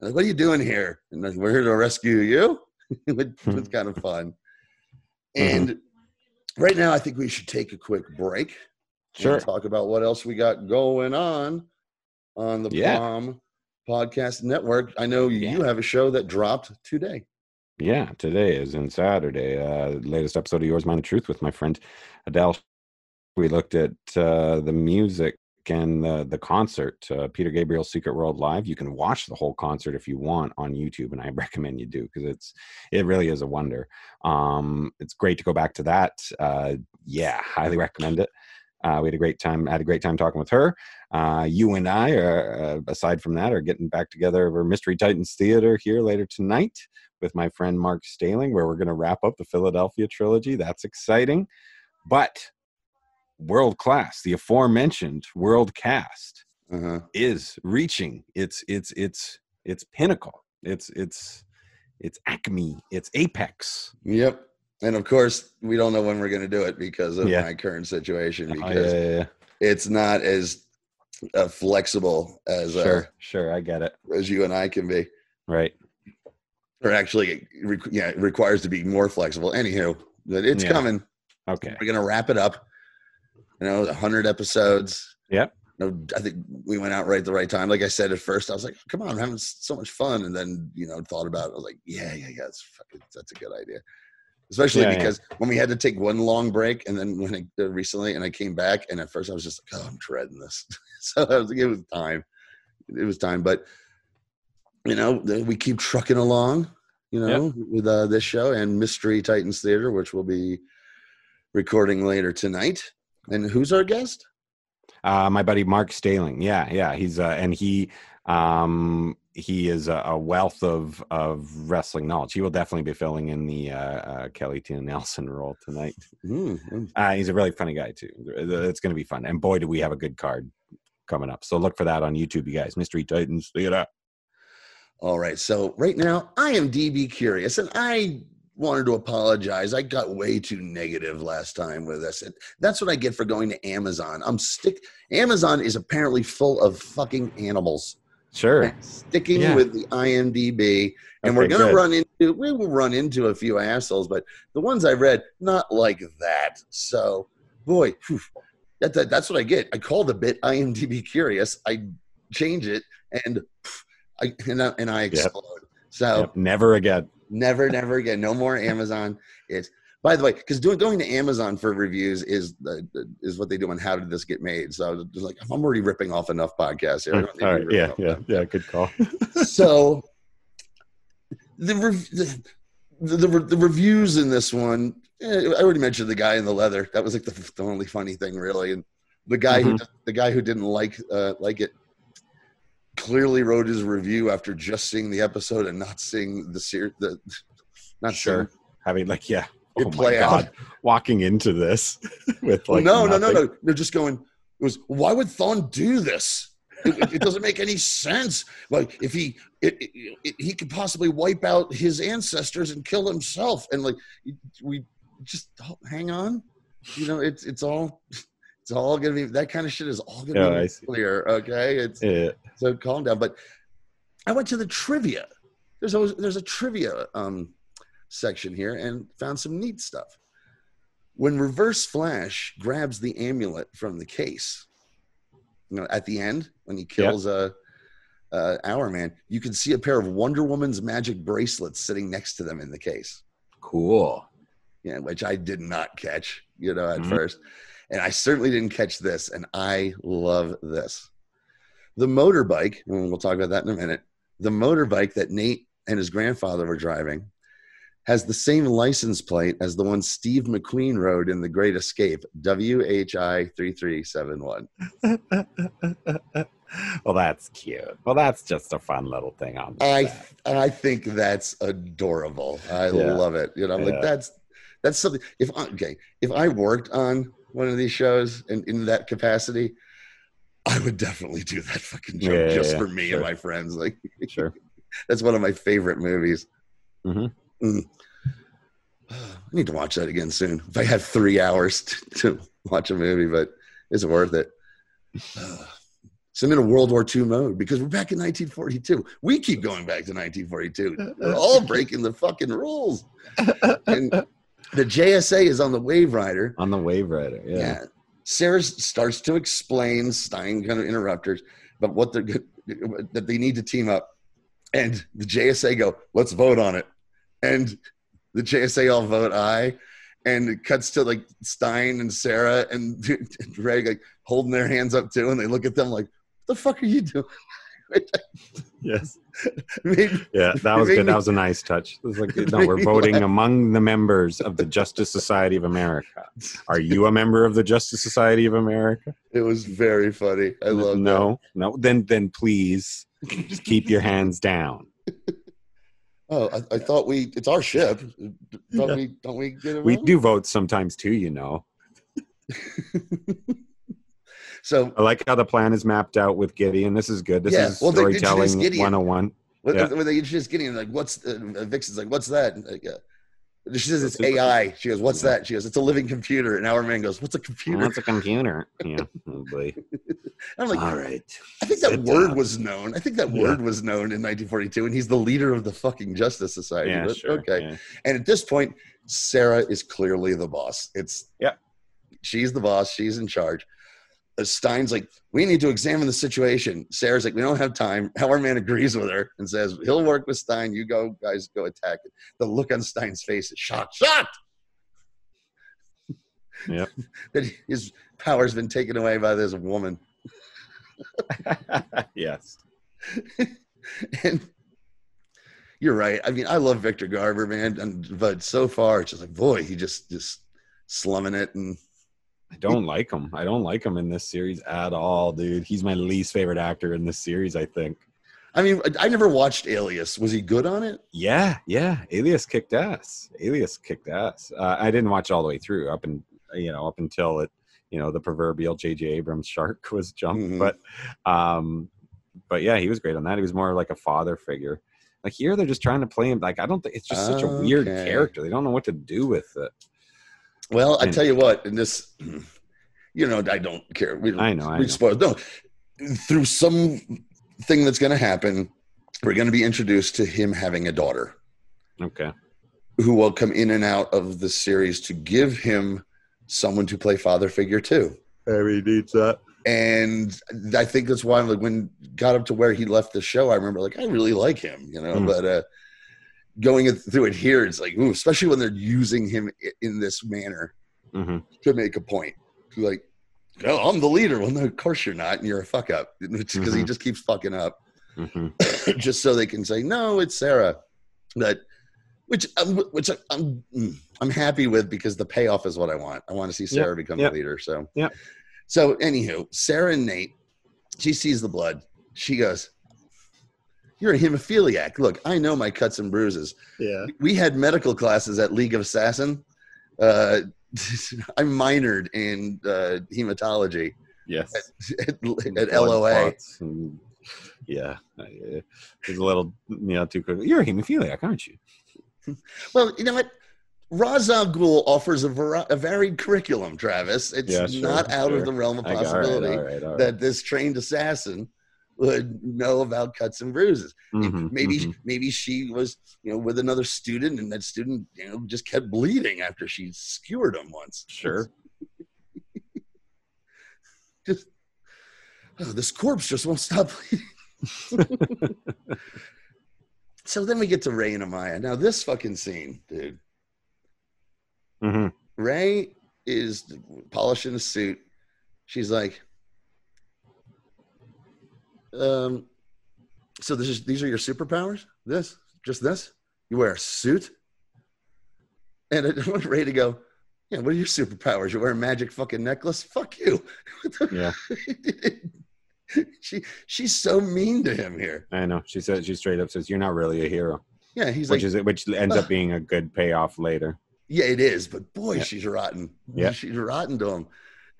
Like, what are you doing here? And like, we're here to rescue you. Which was kind of fun. And right now, I think we should take a quick break. Sure. talk about what else we got going on on the Yeah. Palm Podcast Network. I know you have a show that dropped today. Yeah, today is in Saturday. Uh, latest episode of Yours, Mine, the Truth with my friend Adele. We looked at uh, the music and the, the concert, uh, Peter Gabriel's Secret World Live. You can watch the whole concert if you want on YouTube, and I recommend you do because it's it really is a wonder. Um, it's great to go back to that. Uh, yeah, highly recommend it. Uh, we had a great time. Had a great time talking with her. Uh, you and I, are, uh, aside from that, are getting back together over Mystery Titans Theater here later tonight with my friend Mark Staling, where we're going to wrap up the Philadelphia trilogy. That's exciting. But world class, the aforementioned world cast Uh-huh. is reaching its its its its pinnacle. It's it's it's acme. It's apex. Yep. And of course, we don't know when we're going to do it because of Yeah. my current situation. Oh, Because yeah, yeah, it's not as uh, flexible as uh, Sure, sure. I get it. as you and I can be. Right. Or actually, yeah, it requires to be more flexible. Anywho, but it's Yeah. coming. Okay. We're gonna wrap it up. You know, hundred episodes. Yep. You know, I think we went out right at the right time. Like I said at first, I was like, "Come on, I'm having so much fun," and then you know, thought about it. I was like, "Yeah, yeah, yeah, that's fucking, that's a good idea." Especially Yeah, yeah. because when we had to take one long break, and then when I, uh, recently, and I came back, and at first I was just like, "Oh, I'm dreading this." so I was like, it was time. It was time, but you know, we keep trucking along. You know, with uh, this show and Mystery Titans Theater, which we'll be recording later tonight. And who's our guest? Uh, my buddy Mark Staling. Yeah, yeah. He's uh, and he um he is a, a wealth of of wrestling knowledge. He will definitely be filling in the uh, uh, Kelly Tina Nelson role tonight. Mm, Uh, he's a really funny guy too. It's going to be fun. And boy, do we have a good card coming up. So look for that on YouTube, you guys. Mystery Titans Theater. All right. So right now I am DB curious, and I wanted to apologize. I got way too negative last time with this. And that's what I get for going to Amazon. I'm stick Amazon is apparently full of fucking animals. Sure. Sticking Yeah. with the IMDb. And we're gonna good. run into we will run into a few assholes, but the ones I read, not like that. So boy, phew, that, that, that's what I get. I call the bit IMDb curious. I change it and I and I, and I explode. So Yep, Never again. Never, never again. No more Amazon. It's by the way, because doing going to Amazon for reviews is the, is what they do on how did this get made. So I was just like, I'm already ripping off enough podcasts here. I don't need All right. Yeah. Yeah. off Yeah. Good call. so the, rev- the, the the the reviews in this one eh, i already mentioned the guy in the leather that was like the, the only funny thing really and the guy who the guy who didn't like uh like it clearly wrote his review after just seeing the episode and not seeing the series the not Sure. seeing Having like, yeah. it Oh play out. God. Walking into this with like no no no no. they're just going it was why would Thawne do this? It, it- doesn't make any sense. Like if he it, it, it- he could possibly wipe out his ancestors and kill himself. And like we just oh, hang on. You know it's it's all it's all gonna be that kind of shit is all gonna I be clear okay it's Yeah. so calm down but i went to the trivia there's always there's a trivia um section here and found some neat stuff when reverse flash grabs the amulet from the case you know at the end when he kills uh uh Hourman you can see a pair of wonder woman's magic bracelets sitting next to them in the case Cool. yeah, which I did not catch, you know, at Mhm. first. And I certainly didn't catch this, and I love this. The motorbike, and we'll talk about that in a minute. The motorbike that Nate and his grandfather were driving has the same license plate as the one Steve McQueen rode in The Great Escape, WHI 3371. well, that's cute. Well, that's just a fun little thing on. I set. I think that's adorable. I Yeah. love it. You know, I'm Yeah. like that's that's something. If I, okay, if I worked on one of these shows in, in that capacity, I would definitely do that fucking joke Yeah, yeah, just yeah. for me Sure. and my friends. Like sure. that's one of my favorite movies. Mhm. Mm. I need to watch that again soon. If I had three hours to, to watch a movie, but it's worth it. So I'm in a World War II mode because we're back in 1942. We keep going back to 1942. We're all breaking the fucking rules. And the JSA is on the Wave Rider. On the Wave Rider. Yeah. Yeah. Sarah starts to explain, Stein kind of interrupters, but what they're that they need to team up. And the JSA go, let's vote on it. And the JSA all vote aye. And it cuts to like Stein and Sarah and, and Ray like holding their hands up too. And they look at them like, "What the fuck are you doing? Yes. Maybe, Yeah, that was made good. That was a nice touch. It was like, no, we're voting laugh. among the members of the Justice Society of America. Are you a member of the Justice Society of America? it was very funny. I love no, no. Then, then please just keep your hands down. Oh, I, I thought we, it's our ship. Don't Yeah. we, don't we get We do vote sometimes too, you know. So I like how the plan is mapped out with Gideon. This is good. This Yeah, is well, storytelling Gideon. 101. When, Yeah. when they just getting like, what's uh, Vixen's like, what's that? Like, uh, she says it's AI. She goes, what's that? She goes, it's a living computer. And Hourman goes, what's a computer? What's a computer? Yeah, oh. I'm like, All right. I think that Sit word down. was known. I think that Yeah. word was known in 1942, and he's the leader of the fucking Justice Society. Yeah, But, sure. Okay. yeah. And at this point, Sarah is clearly the boss. It's Yeah. she's the boss. She's in charge. Uh, Stein's like, we need to examine the situation. Sarah's like, we don't have time. Hourman agrees with her and says, he'll work with Stein. You go, guys, go attack it. The look on Stein's face is shocked. Shocked! Yeah. that his power's been taken away by this woman. yes. and you're right. I mean, I love Victor Garber, man, and but so far it's just like, boy, he just just slumming it, and I don't like him. I don't like him in this series at all, dude. He's my least favorite actor in this series, I think. I mean, I, never watched Alias. Was he good on it? Yeah, yeah. Alias kicked ass. Alias kicked ass. Uh, I didn't watch all the way through up and you know up until it, you know, the proverbial J.J. Abrams shark was jumped. Mhm. But, um, but yeah, he was great on that. He was more like a father figure. Like here, they're just trying to play him. Like I don't think it's just such a weird character. They don't know what to do with it. Well, I And- tell you what, in this, you know, I don't care. We I know, I we know. spoil. No, through some thing that's going to happen, we're going to be introduced to him having a daughter. Okay. who will come in and out of the series to give him someone to play father figure too. Harry needs that. And I think that's why like when got up to where he left the show, I remember like I really like him, you know. Mm. But uh going through it here, it's like ooh, especially when they're using him in this manner hmm to make a point. Like, oh, I'm the leader. Well, no, of course you're not, and you're a fuck up because he Mhm. just keeps fucking up. hmm just so they can say no it's sarah that which um, which i'm mm, i'm happy with because the payoff is what i want i want to see sarah Yep, become yep, the leader so yeah. so anywho sarah and nate she sees the blood she goes you're a hemophiliac look i know my cuts and bruises Yeah. we had medical classes at league of assassin uh i minored in uh hematology Yes. at, at Blood loa and- yeah. Uh, It's a little, you know, too quick. You're a hemophiliac, aren't you? Well, you know what? Ra's al Ghul offers a, vari- a varied curriculum, Travis. It's Yeah, sure, not out sure. of the realm of got- all right, possibility all right, all right. that this trained assassin would know about cuts and bruises. Mhm, maybe mhm. maybe she was, you know, with another student, and that student, you know, just kept bleeding after she skewered him once. Sure. Just oh, this corpse just won't stop bleeding. so then we get to Ray and Amaya. Now this fucking scene, dude. Mhm. Ray is polishing a suit. She's like, um, so this is these are your superpowers? This? Just this? You wear a suit? And I want Ray to go, yeah, what are your superpowers? You wear a magic fucking necklace? Fuck you. Yeah. she she's so mean to him here. I know. She says she straight up says, "You're not really a hero," Yeah, he's which like, is which ends "Ugh." up being a good payoff later. yeah, it is, but boy, Yeah. she's rotten. Yeah. she's rotten to him.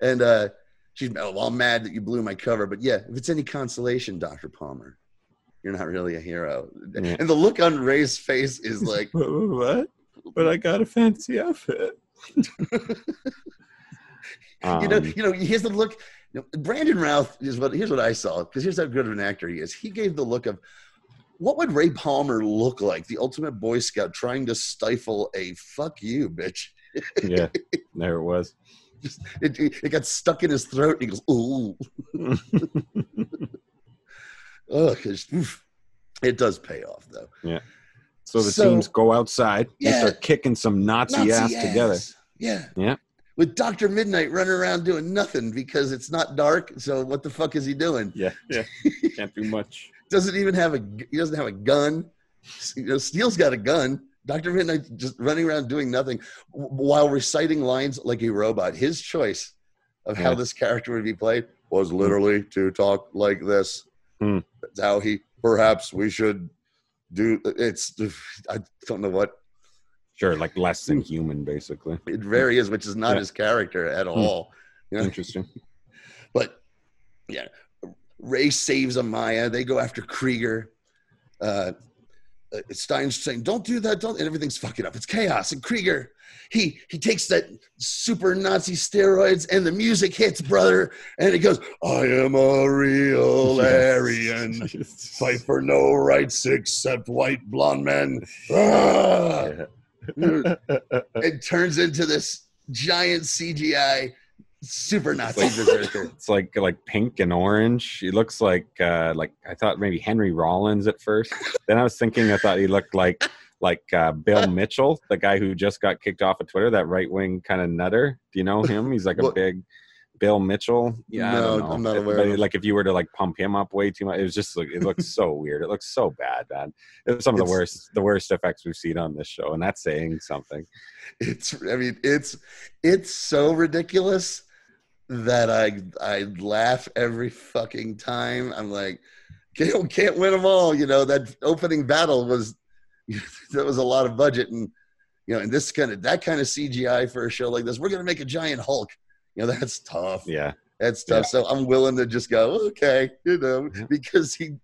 And uh she's oh, well, I'm mad that you blew my cover, but yeah, if it's any consolation, Dr. Palmer, you're not really a hero. Yeah. And the look on Ray's face is like, what? But I got a fancy outfit. you know, Um, you know, here's the look. Brandon Routh is what here's what I saw because here's how good of an actor he is. He gave the look of what would Ray Palmer look like, the ultimate Boy Scout trying to stifle a "fuck you, bitch." yeah, there it was. It, it got stuck in his throat. And he goes, "Ooh, oh," 'cause, oof. it does pay off though. Yeah. So the So- teams go outside. They Yeah. start kicking some Nazi, Nazi ass, together. Yeah. Yeah. With Doctor Midnight running around doing nothing because it's not dark. So what the fuck is he doing? Yeah, yeah. Can't do much. doesn't even have a he doesn't have a gun. You know, Steel's got a gun. Doctor Midnight just running around doing nothing while reciting lines like a robot. His choice of how Yeah. this character would be played was literally to talk like this. Hmm. That's how he. Perhaps we should do. It's. I don't know what Sure, like less than human, basically. it very is, which is not Yeah. his character at Hmm. all. You know? Interesting. But yeah, Ray saves Amaya. They go after Krieger. Uh, uh, Stein's saying, "Don't do that, don't," and everything's fucking up. It's chaos. And Krieger, he he takes that super Nazi steroids, and the music hits, brother, and he goes, "I am a real Aryan, fight for no rights except white blonde men." Ah! Yeah. It turns into this giant CGI super Nazi Like- berserker. It's like like pink and orange. He looks like uh like I thought maybe Henry Rollins at first. then I was thinking I thought he looked like like uh, Bill Mitchell, the guy who just got kicked off of Twitter, that right wing kind of nutter. Do you know him? He's like a big Bill Mitchell. Yeah, I No, know. I'm not aware But. Like if you were to like pump him up way too much, it was just like it looks so weird. It looks so bad, man. It was some of the It's- worst the worst effects we've seen on this show, and that's saying something. it's i mean it's it's so ridiculous that i i laugh every fucking time. I'm like can't, can't win them all. You know that opening battle was that was a lot of budget. And you know and this kind of that kind of cgi for a show like this we're gonna make a giant hulk. You know that's tough. Yeah. That's tough so i'm willing to just go okay you know because he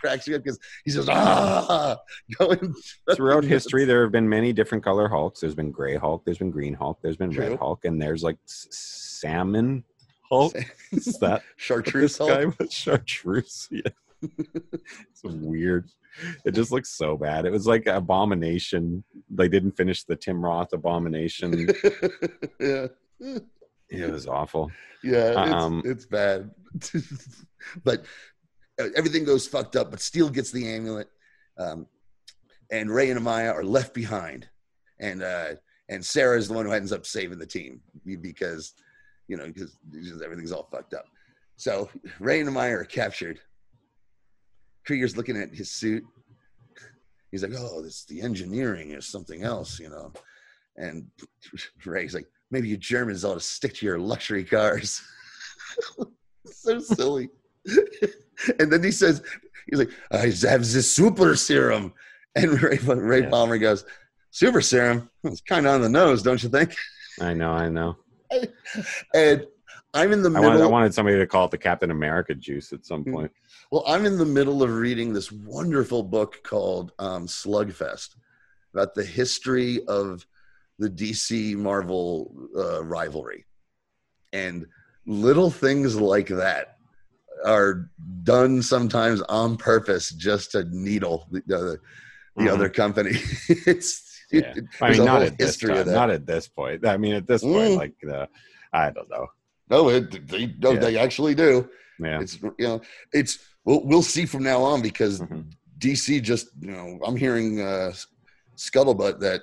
cracks me up because he says ah! Going throughout history there have been many different color hulks. There's been gray hulk there's been green hulk there's been True. red hulk and there's like s- salmon hulk? Is that chartreuse this guy hulk? was chartreuse? Yeah. it's weird. It just looks so bad. It was like abomination. They didn't finish the tim roth abomination. Yeah it was awful Yeah, it's, Um, it's bad. but uh, everything goes fucked up. But Steel gets the amulet, um, and Ray and Amaya are left behind, and uh, and Sarah is the one who ends up saving the team because you know because everything's all fucked up. So Ray and Amaya are captured. Krieger's looking at his suit. He's like, "Oh, this the engineering is something else," you know. And Ray's like, maybe you Germans ought to stick to your luxury cars. so silly. and then he says, he's like, I have this super serum. And Ray, Ray Yeah. Palmer goes, super serum? It's kind of on the nose, don't you think? i know i know And I'm in the I middle. wanted, I wanted somebody to call it the captain america juice at some Hmm. point Well, I'm in the middle of reading this wonderful book called um, Slugfest about the history of the DC Marvel uh, rivalry. And little things like that are done sometimes on purpose just to needle the, the, the Mhm. other company. it's Yeah. I mean, not at this time, of that. not at this point. I mean, at this point, Mm. like the, I don't know. no, it, they, no, Yeah. they actually do. Yeah. It's you know, it's we'll we'll see from now on because Mhm. DC just you know I'm hearing uh, scuttlebutt that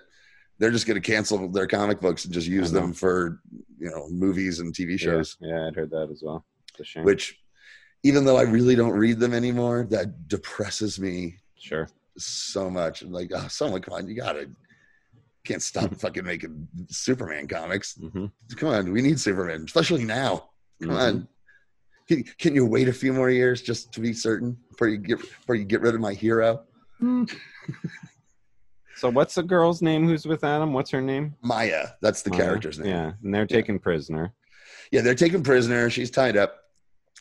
they're just going to cancel their comic books and just use them for you know movies and TV shows. yeah, I'd heard that as well. It's a shame. Which, even though I really don't read them anymore, that depresses me sure. so much. I'm like, oh, someone, come on, you gotta, Can't stop fucking making Superman comics. Mhm. Come on, we need Superman, especially now. Come Mhm. on. Can, can you wait a few more years just to be certain before you get before you get rid of my hero? So what's the girl's name who's with Adam? What's her name? Maya, that's the Maya? character's name. Yeah, and they're taken prisoner. Yeah, they're taken prisoner. She's tied up.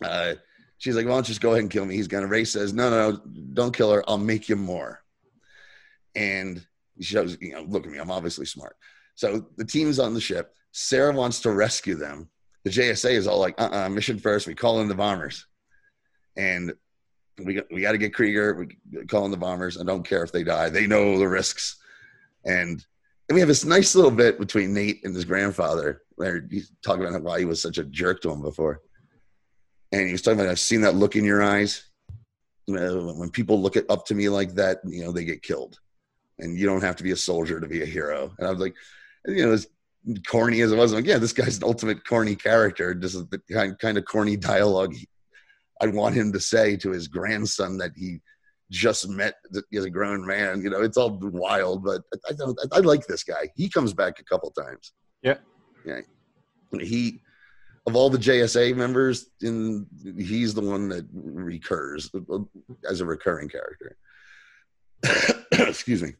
Uh, she's like, "Why don't you just go ahead and kill me?" He's gonna. Ray says, "No, no, no, don't kill her. I'll make you more." And she shows, you know, look at me. I'm obviously smart. So the team's on the ship. Sarah wants to rescue them. The JSA is all like, "Uh, uh mission first. We call in the bombers, and we got, we got to get Krieger. We call in the bombers. I don't care if they die. They know the risks." And and we have this nice little bit between Nate and his grandfather where he's talking about why he was such a jerk to him before. And he was talking about, I've seen that look in your eyes. You know, when people look up to me like that, you know, they get killed. And you don't have to be a soldier to be a hero. And I was like, you know, as corny as it was, I'm like, yeah, this guy's an ultimate corny character. This is the kind, kind of corny dialogue I want him to say to his grandson that he just met as a grown man. You know, it's all wild, but I, don't, I, like this guy. He comes back a couple times. Yeah. Yeah. He, of all the JSA members, in he's the one that recurs as a recurring character. Excuse me.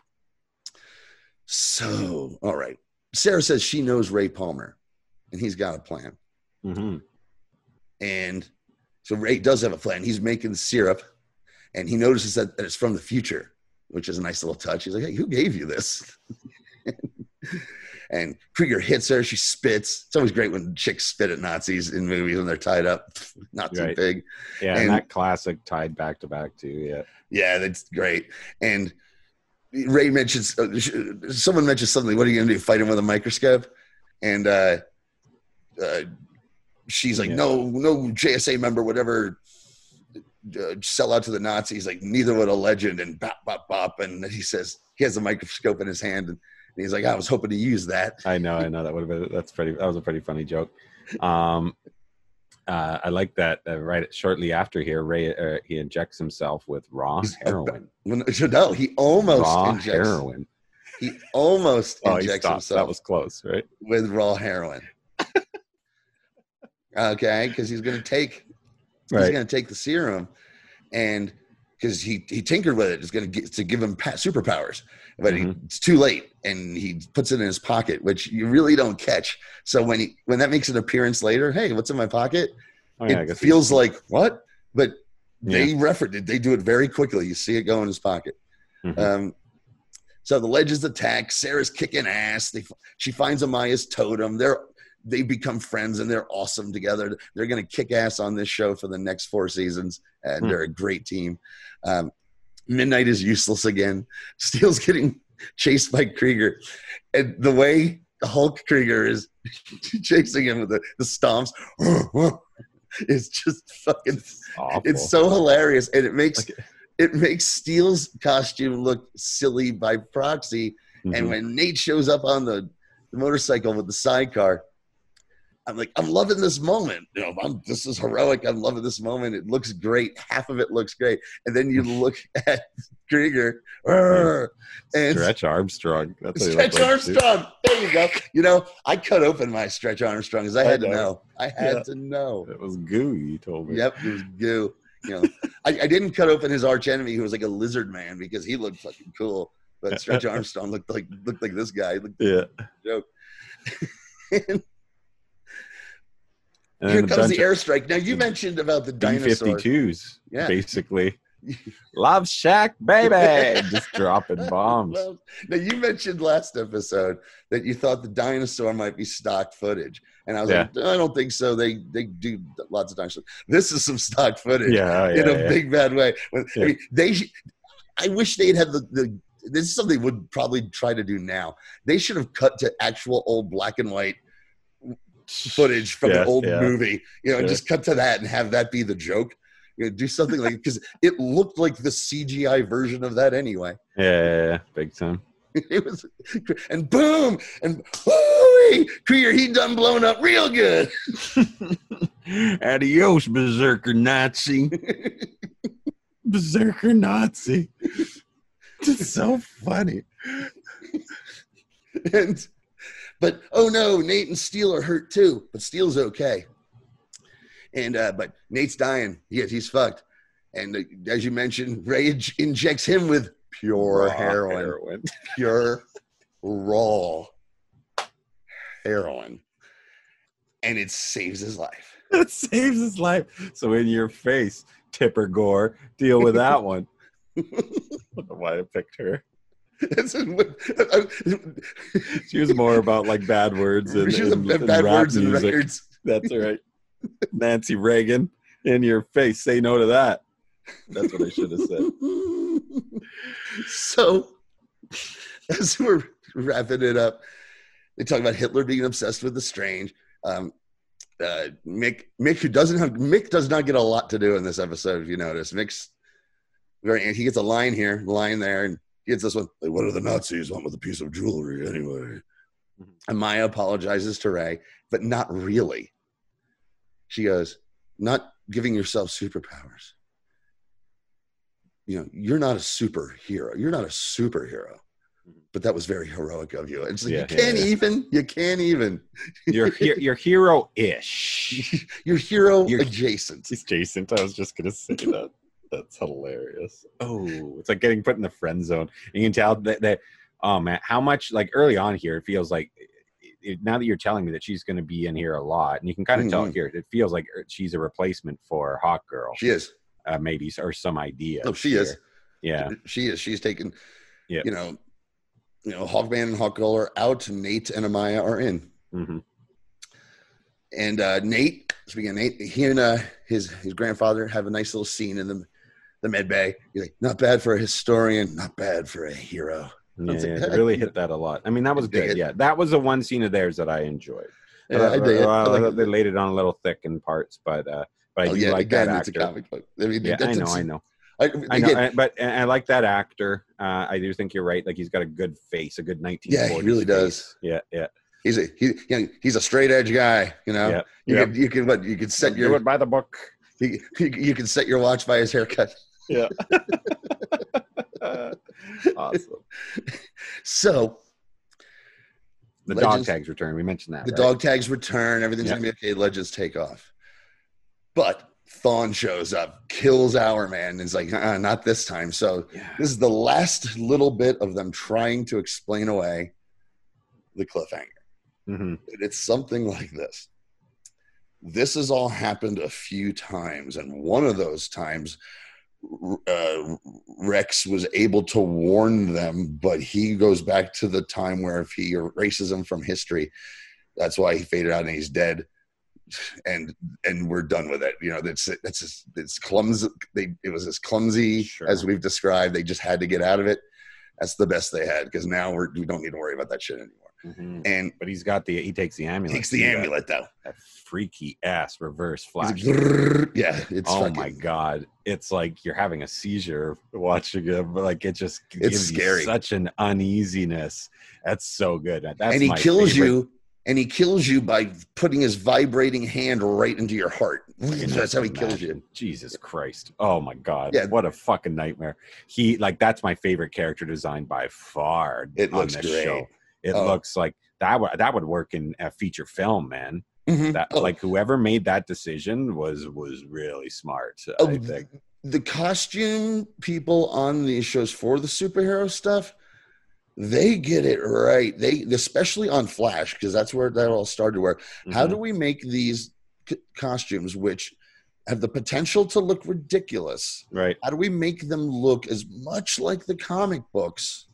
So, all right. Sarah says she knows Ray Palmer, and he's got a plan. hmm And so Ray does have a plan. He's making syrup, and he notices that, that it's from the future, which is a nice little touch. He's like, "Hey, who gave you this?" and Krieger hits her. She spits. It's always great when chicks spit at Nazis in movies when they're tied up. Not too Right. big. Yeah, and, And- that classic tied back to back too. Yeah. Yeah, that's great. And Ray mentions uh, someone mentions something. What are you going to do? Fight him with a microscope? And uh, uh, she's like, Yeah. no, no JSA member would ever uh, sell out to the Nazis. Like neither would a legend. And bop bop bop. And he says he has a microscope in his hand, and he's like, I was hoping to use that. I know, I know. That would have been that's pretty. That was a pretty funny joke. Um, uh, I like that. Uh, right shortly after here, Ray uh, he injects himself with raw He's- heroin. When, no, he almost Raw injects. heroin. He almost Oh, injects himself. That was close, right? with raw heroin. okay, because he's going to take he's going to take the serum, and because he he tinkered with it, it's going to get to give him superpowers, but he, Mhm. it's too late, and he puts it in his pocket, which you really don't catch. So when he when that makes an appearance later, hey, what's in my pocket? Oh, yeah, it feels like what, but Yeah. they it. They do it very quickly. You see it go in his pocket. Mhm. Um, so the legends attack. Sarah's kicking ass. They she finds Amaya's totem. They're they become friends and they're awesome together. They're going to kick ass on this show for the next four seasons, and Hmm. they're a great team. Um, Midnight is useless again. Steel's getting chased by Krieger, and the way Hulk Krieger is chasing him with the, the stomps is just fucking Awful. it's so hilarious and it makes Like- it makes Steel's costume look silly by proxy and Mhm. when nate shows up on the, the motorcycle with the sidecar i'm like i'm loving this moment you know I'm, this is heroic i'm loving this moment it looks great half of it looks great and then you look at krieger "Arr," and Stretch Armstrong. That's what he looked stretch like, too. armstrong there you go you know i cut open my stretch armstrong because i I had to know. know i had Yeah. to know It was goo. You told me. Yep, it was goo. You know, I, I didn't cut open his arch enemy, who was like a lizard man, because he looked fucking cool. But Stretch Armstrong looked like looked like this guy. He looked Yeah. joke. And Here comes the airstrike. Now you mentioned about the of dinosaur. B-52s, Yeah. basically. Love Shack, baby! Just dropping bombs. Now you mentioned last episode that you thought the dinosaur might be stock footage, and I was like, I don't think so. They they do lots of dinosaurs. This is some stock footage. Yeah, yeah, in a yeah. big bad way. I Yeah. mean, they. I wish they'd had the, the. This is something they would probably try to do now. They should have cut to actual old black and white footage from Yeah, the old yeah. movie. You know, Yeah. just cut to that and have that be the joke. You know, do something like because it looked like the CGI version of that anyway. Yeah, yeah, yeah, big time. It was, and boom, and whoo, Krieger, he done blown up real good. Adios, Berserker Nazi. Berserker Nazi. It's so funny. and but oh no, Nate and Steel are hurt too, but Steel's okay. And uh, but Nate's dying. Yeah, he's fucked. And uh, as you mentioned, Ray in- injects him with pure Raw heroin, heroin. pure raw heroin, and it saves his life. it saves his life. So in your face, Tipper Gore, deal with that one. I don't know why I picked her. It's- She was more about like bad words and, She was and- bad and bad words and records. That's right. Nancy Reagan, in your face. Say no to that. That's what I should have said. so, as we're wrapping it up, they talk about Hitler being obsessed with the strange. Um, uh, Mick, Mick, who doesn't have Mick, does not get a lot to do in this episode. If you notice, Mick's very. He gets a line here, line there, and he gets this one. Like, what do the Nazis want with a piece of jewelry anyway? Mm-hmm. And Maya apologizes to Ray, but not really. She goes, "Not giving yourself superpowers." you know, you're not a superhero. You're not a superhero. Mm-hmm. But that was very heroic of you. It's like Yeah, you can't yeah, yeah. even. You can't even. You're you're hero-ish. You're hero You're- adjacent. He's Jason. I was just gonna say that. That's hilarious. Oh, it's like getting put in the friend zone. You can tell that, that oh man, how much like early on here it feels like it, now that you're telling me that she's going to be in here a lot, and you can kind of tell Mhm. here, it feels like er, she's a replacement for Hawk Girl, She is. uh, maybe or some idea. Oh, she is. Yeah, She is. She's taken. Yeah. You know, you know, Hawkman and Hawk Girl are out. Nate and Amaya are in. hmm And uh, Nate, speaking of Nate, he and uh, his his grandfather have a nice little scene in the the med bay. He's like, not bad for a historian, not bad for a hero. yeah, like, yeah, it really hit that a lot. I mean, that was good. Yeah, that was the one scene of theirs that I enjoyed. Yeah, I dig it. I Uh, like they it. laid it on a little thick in parts, but uh, but I Oh do yeah, like again, that it's a actor. comic book. I mean, Yeah, I know, I know. I, I know, again, I- but and I like that actor. Uh, I do think you're right. Like he's got a good face, a good 1940s. Yeah, he really does. Yeah, yeah. he's a he, you know, he's a straight edge guy. You know, Yeah, you yeah. can you can what you can set Do your it by the book. you, you can set your watch by his haircut. Yeah. awesome. So The Legends- dog tags return. We mentioned that. the right? dog tags return. Everything's Yeah. gonna be okay. Legends take off, but Thawne shows up, kills our man, and is like, uh, not this time. So Yeah. this is the last little bit of them trying to explain away the cliffhanger. Mhm. It's something like this. This has all happened a few times, and one of those times, uh, Rex was able to warn them, but he goes back to the time where if he erases them from history, that's why he faded out and he's dead. And and we're done with it. You know, that's that's it's clumsy. They it was as clumsy Sure. as we've described. They just had to get out of it. That's the best they had because now we're, we don't need to worry about that shit anymore. Mhm. And But he's got the. He takes the amulet. takes the amulet though. That freaky ass reverse flash. like, yeah, it's oh fucking, my god! It's like you're having a seizure watching him. Like it just It's gives you scary. such an uneasiness. That's so good. That's and he kills favorite you, and he kills you by putting his vibrating hand right into your heart. That's how he kills you. Jesus Christ! Oh my god! Yeah. What a fucking nightmare. He like that's my favorite character design by far. It on looks this great. Show. It Oh. looks like that would that would work in a feature film, man. That Oh, like whoever made that decision was was really smart. oh, I think. the costume people on these shows for the superhero stuff, they get it right. They especially on Flash because that's where that all started. Where how Mhm. do we make these c- costumes which have the potential to look ridiculous? right? How do we make them look as much like the comic books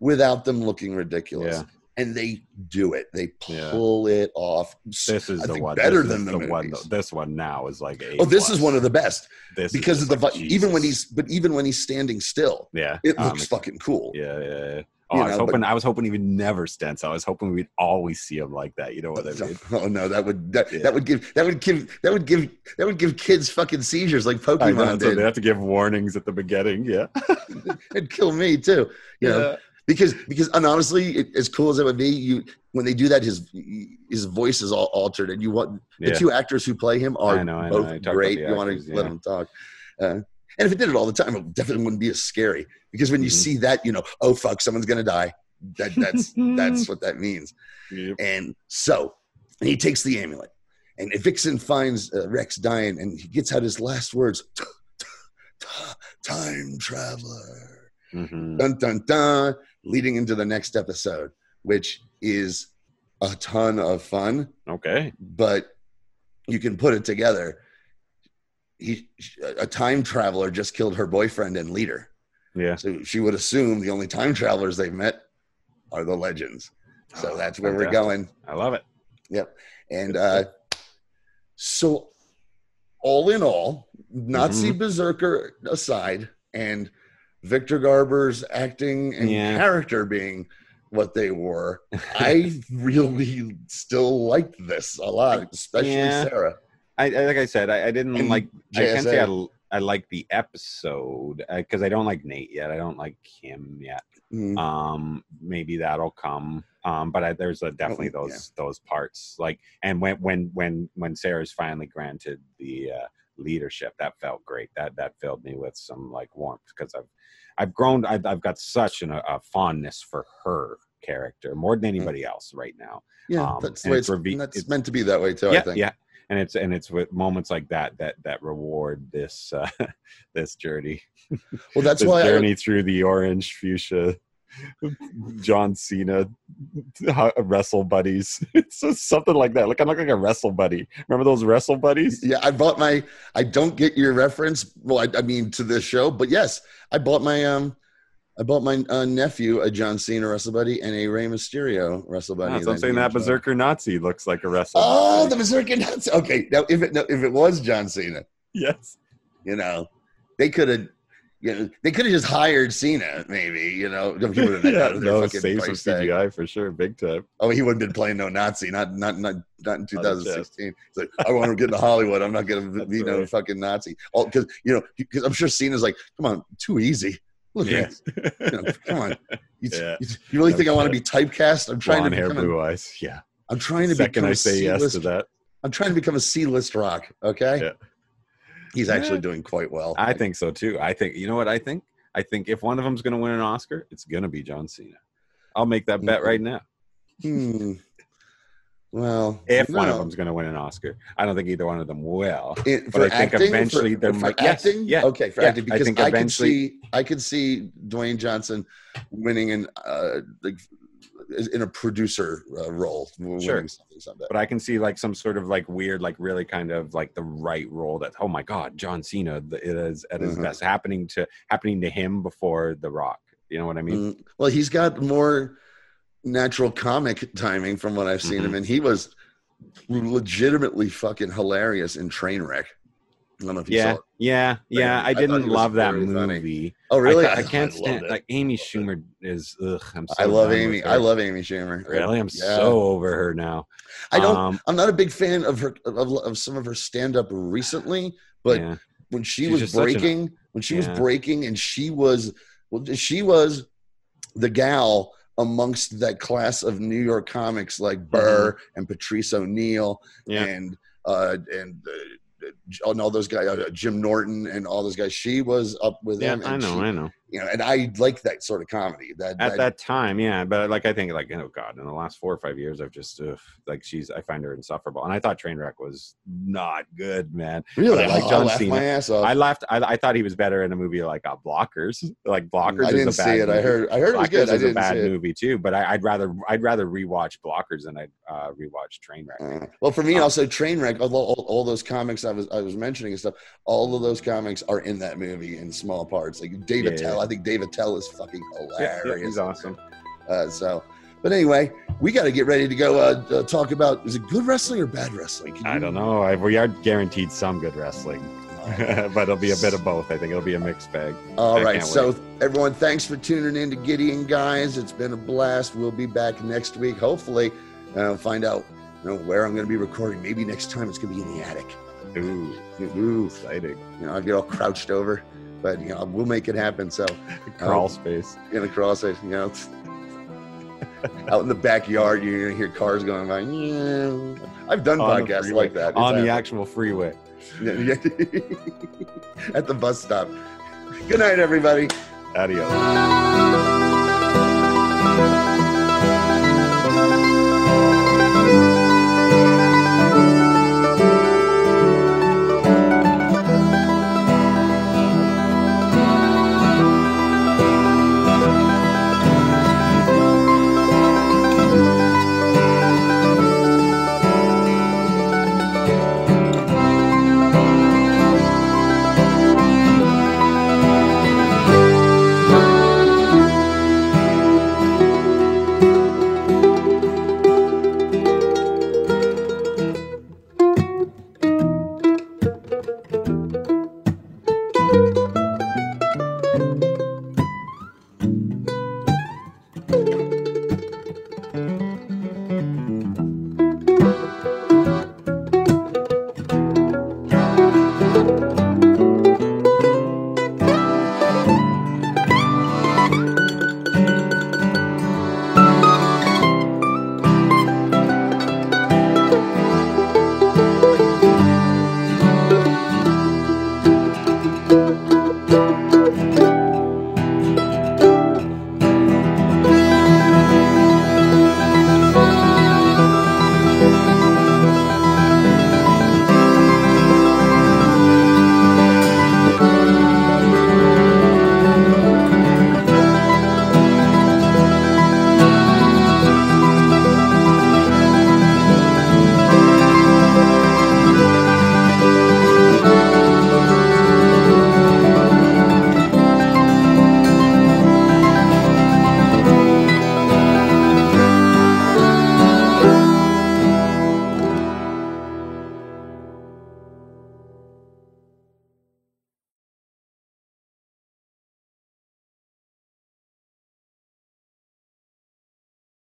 without them looking ridiculous? Yeah. And they do it. They Yeah. pull it off. This is I the one. better this than the the one. This one now is like a Oh, this is one of the best this because of the like, even when he's but even when he's standing still, yeah, it um, looks fucking cool. yeah, yeah. yeah. Oh, You I was know, but- hoping. I was hoping he would never stand. So I was hoping we'd always see him like that. You know what I mean? Oh no, that would that, Yeah. that would give that would give that would give that would give kids fucking seizures like I know, Pokemon so they have to give warnings at the beginning. Yeah, It'd kill me too. You know, Yeah. Because because and honestly, it, as cool as it would be, you when they do that, his his voice is all altered, and you want the yeah. two actors who play him are I know, I know. both great. the You want actors, to let them talk. Uh, and if it did it all the time, it definitely wouldn't be as scary. Because when you Mhm. see that, you know, oh fuck, someone's gonna die. That that's that's what that means. Yep. And so he takes the amulet, and Vixen finds uh, Rex dying, and he gets out his last words: "Time traveler." Mhm. Dun dun dun. Leading into the next episode, which is a ton of fun, Okay. but you can put it together. He, a time traveler just killed her boyfriend and leader. Yeah. So she would assume the only time travelers they've met are the legends. So Oh, that's where we're going. I love it. Yep. And uh, so, all in all, Nazi Mm-hmm. berserker aside, and Victor Garber's acting and Yeah. character being what they were, I really still liked this a lot, especially Yeah. Sarah. I, I like I said, I, I didn't And like. I can't say I, JSA. I like the episode because I don't like Nate yet. I don't like him yet. Mm, Um, maybe that'll come. Um, but I, there's a, definitely Oh, those those parts. Like, and when when when when Sarah's finally granted the uh, leadership, that felt great. That that filled me with some like warmth because I've I've grown. I've, I've got such an, a fondness for her character more than anybody else right now. yeah, um, that's the way it's it's, that's it's- meant to be that way too. I yeah, think. yeah. And it's and it's with moments like that that that reward this uh, this journey. Well, that's this why I, journey through the orange fuchsia John Cena wrestle buddies. It's just something like that. Like I look like a wrestle buddy. Remember those wrestle buddies? Yeah, I bought my. I don't get your reference. Well, I, I mean to this show, but yes, I bought my um, I bought my uh, nephew a John Cena wrestle buddy and a Rey Mysterio wrestle buddy. So I'm saying that berserker Nazi looks like a wrestle. Oh, buddy. the berserker nuts. Okay, now if it no, if it was John Cena, yes. you know, they could have. You know, they could have just hired Cena, maybe. You know, he would have yeah, no, saves for price tag. CGI for sure, big time. Oh, he wouldn't have been playing no Nazi, not not not not in 2016. It's like I want to get into Hollywood. I'm not gonna That's be no fucking Nazi. All because you know because I'm sure Cena's like, come on, too easy. Look Yeah. at. You know, come on. You, Yeah. you- you really think I want to be typecast? I'm trying Blonde to hair, become. A, blue eyes. Yeah. I'm trying to Second become I say yes to that. I'm trying to become a C-list rock. Okay. Yeah. He's Yeah. actually doing quite well. I think so too. I think you know what I think. I think if one of them's going to win an Oscar, it's going to be John Cena. I'll make that bet Mhm. right now. Hmm. Well, If one of no. them's going to win an Oscar, I don't think either one of them will. It- But I think acting, eventually for, there for might- yes, yeah, okay, for yeah, acting because I, think could eventually- see I could see Dwayne Johnson winning in uh like in a producer uh, role, Sure. But I can see like some sort of like weird, like really kind of like the right role that oh my god, John Cena th- it is at his Mhm. best happening to happening to him before The Rock. You know what I mean? Mm, well, he's got more natural comic timing from what I've seen him, Mhm. and he was legitimately fucking hilarious in Trainwreck. I don't know if you Yeah, saw it. yeah, yeah. I I didn't love that very funny. movie. Oh, really? I, I can't stand it. like Amy Schumer is. Ugh, I'm so I love Amy. I love Amy Schumer. Really, I'm Yeah. so over her now. I don't. Um, I'm not a big fan of her of, of some of her stand up recently, but yeah. when she She's was just such an- breaking, when she Yeah. was breaking, and she was, well, she was the gal amongst that class of New York comics like Burr and Patrice O'Neal Mm-hmm. And uh, and uh, and all those guys, uh, Jim Norton and all those guys. She was up with Yeah, them. I know, she- I know. You know, and I like that sort of comedy. That, At that time, yeah, but like I think, like oh god, in the last four or five years, I've just ugh, like she's. I find her insufferable, and I thought Trainwreck was not good, man. really, I like oh, John I laughed Cena. my ass off. I laughed. I, I thought he was better in a movie like uh, Blockers. Like Blockers I didn't a see bad it. I heard. I heard it was good. I is a bad see it. movie too, but I, I'd rather I'd rather rewatch Blockers than I'd uh, rewatch Trainwreck. Uh, well, for me, Um, also Trainwreck. Although all, all those comics I was I was mentioning and stuff, all of those comics are in that movie in small parts. Like David Yeah, Tell, I think Dave Attell is fucking Yeah, yeah, hilarious. he's awesome. Uh, so, but anyway, we got to get ready to go uh, uh, talk about is it good wrestling or bad wrestling? I don't know. I, we are guaranteed some good wrestling, but it'll be a bit of both. I think it'll be a mixed bag. All I right, so everyone, thanks for tuning in to Gideon, guys. It's been a blast. We'll be back next week. Hopefully, uh, find out you know where I'm going to be recording. Maybe next time it's going to be in the attic. Ooh, Ooh, exciting! you know, I get all crouched over, but you know, we'll make it happen. So, um, Crawl space. in a cross it, you know, out in the backyard, you're gonna hear cars going by. Yeah. I've done On podcasts like that. It's on the happened. actual freeway. at the bus stop. Good night, everybody. Adios.